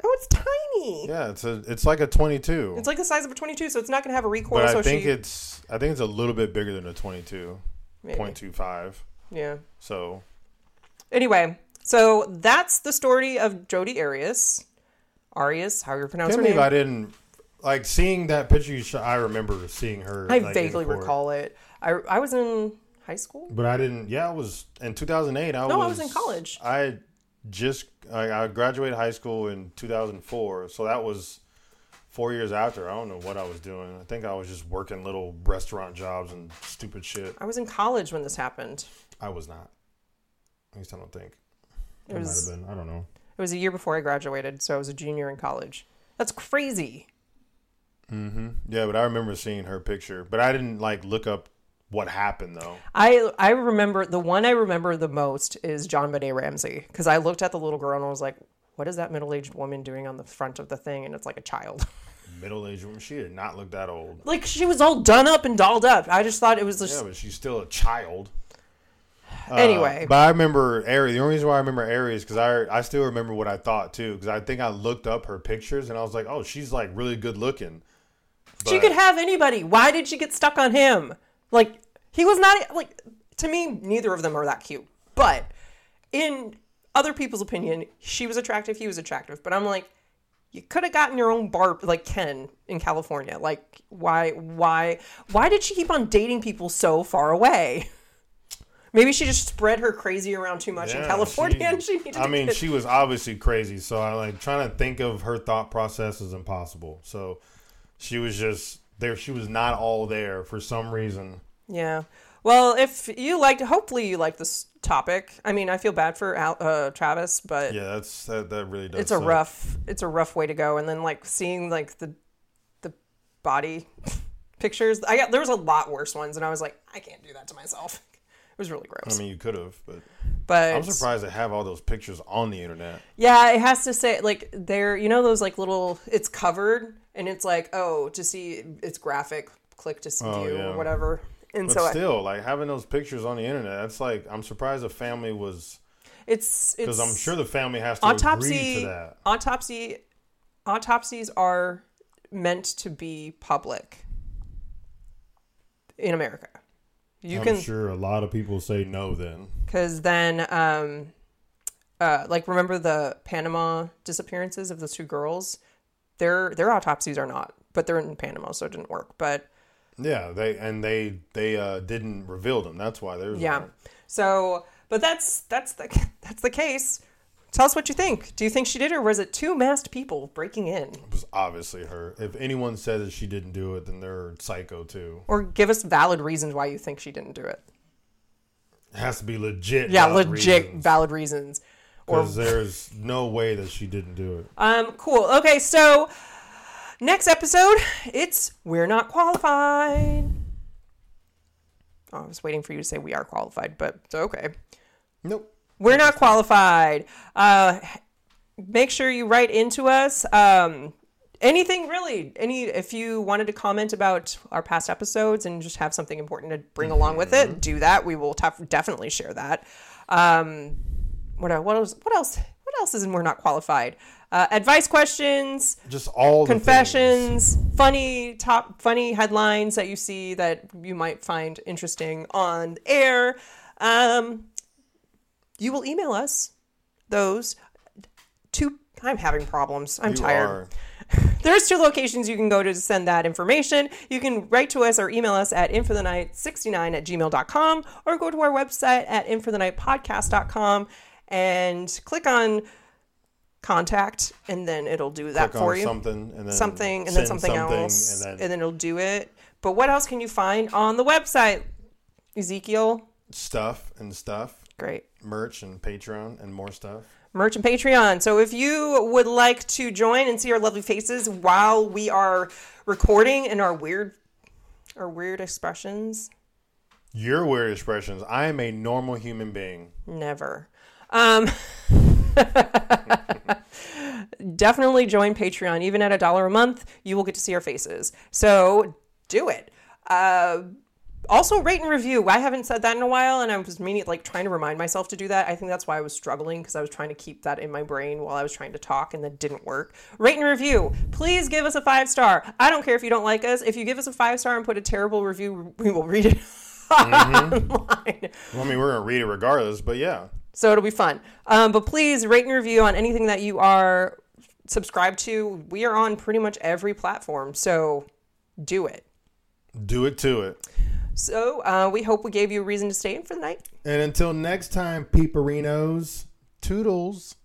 Oh, it's tiny. yeah, it's a it's like a 22. It's like the size of a 22, so it's not going to have a recoil. but so I think she, it's I think it's a little bit bigger than a 22. Maybe. .25. Yeah. So Anyway, so that's the story of Jodi Arias. Arias, how you pronounce can't her name? I didn't like seeing that picture. You shot, I remember seeing her. I like, vaguely recall it. I, I was in high school. but I didn't. Yeah, I was in 2008. I No, I was was in college. I just I, I graduated high school in 2004, so that was four years after. I don't know what I was doing. I think I was just working little restaurant jobs and stupid shit. I was in college when this happened. I was not. At least I don't think. It It was might have been. I don't know. it was a year before I graduated, so I was a junior in college. That's crazy. Mm-hmm. Yeah, but I remember seeing her picture, but I didn't like look up what happened though. I I remember the one I remember the most is JonBenét Ramsey because I looked at the little girl and I was like, "What is that middle aged woman doing on the front of the thing?" And it's like a child. Middle aged woman. She did not look that old. like she was all done up and dolled up. I just thought it was just Yeah, but she's still a child. Uh, anyway. but I remember Arias. The only reason why I remember Arias because I I still remember what I thought too because I think I looked up her pictures and I was like, oh, she's like really good looking. She could have anybody. Why did she get stuck on him? Like he was not like to me. Neither of them are that cute. But in other people's opinion, she was attractive. He was attractive. But I'm like, you could have gotten your own bar like Ken in California. Like why? Why? Why did she keep on dating people so far away? Maybe she just spread her crazy around too much in California, she- and she needed. I mean, she was obviously crazy. So I like trying to think of her thought process is impossible. So she was just there. She was not all there for some reason. Yeah. Well, if you liked, hopefully you like this topic. I mean, I feel bad for Al, uh, Travis, but Yeah, that's that. That really does. it's a suck. rough, it's a rough way to go. And then like seeing like the, the body pictures, I got there was a lot worse ones, and I was like, I can't do that to myself. It was really gross. I mean, you could have, but but I'm surprised they have all those pictures on the internet. yeah, it has to say like there, you know those like little, it's covered, and it's like oh to see it's graphic, click to see Oh, you yeah. or whatever. And But so I, still, like having those pictures on the internet, that's like I'm surprised the family was it's because I'm sure the family has to agree autopsy to that. autopsy autopsies are meant to be public in America. You I'm can sure a lot of people say no then. because then um uh like remember the panama disappearances of those two girls their their autopsies are not but they're in panama so it didn't work but Yeah, they and they they uh, didn't reveal them. That's why there's yeah so but that's that's the that's the case tell us what you think do you think she did it or was it two masked people breaking in It was obviously her. If anyone says that she didn't do it, then they're psycho too. or give us valid reasons why you think she didn't do it It has to be legit. yeah valid legit reasons, valid reasons or 'cause there's no way that she didn't do it. Um, cool. Okay, so next episode, it's We're Not Qualified. Oh, I was waiting for you to say we are qualified, but it's okay. Nope. We're not qualified. Uh, make sure you write into us. Um, anything really. Any if you wanted to comment about our past episodes and just have something important to bring along with it, do that. We will tef- definitely share that. Um, what what else? What else? What else is in We're Not Qualified? Uh, advice questions, Just all the confessions, funny top funny headlines that you see that you might find interesting on air. Um, you will email us those two. I'm having problems. I'm You tired. are. There's two locations you can go to send that information. You can write to us or email us at inforthenight69 at gmail.com or go to our website at inforthenightpodcast.com and click on contact and then it'll do that Click for you. something and then something and then send something, else and and then, then, it'll do it. But what else can you find on the website? Ezekiel, stuff and stuff, great. merch and Patreon and more stuff. merch and Patreon. So if you would like to join and see our lovely faces while we are recording and our weird our weird expressions, Your weird expressions. I am a normal human being. never. Um definitely join Patreon. Even at a dollar a month, you will get to see our faces. So do it. Uh also rate and review. I haven't said that in a while, and I was meaning like trying to remind myself to do that. I think that's why I was struggling because I was trying to keep that in my brain while I was trying to talk, and that didn't work. Rate and review. Please give us a five star. I don't care if you don't like us. If you give us a five star and put a terrible review, we will read it online. Well, I mean, we're gonna read it regardless, but yeah, So it'll be fun. Um, but please rate and review on anything that you are subscribed to. We are on pretty much every platform, so do it. do it to it. So uh, we hope we gave you a reason to stay in for the night. And until next time, peeperinos, Toodles.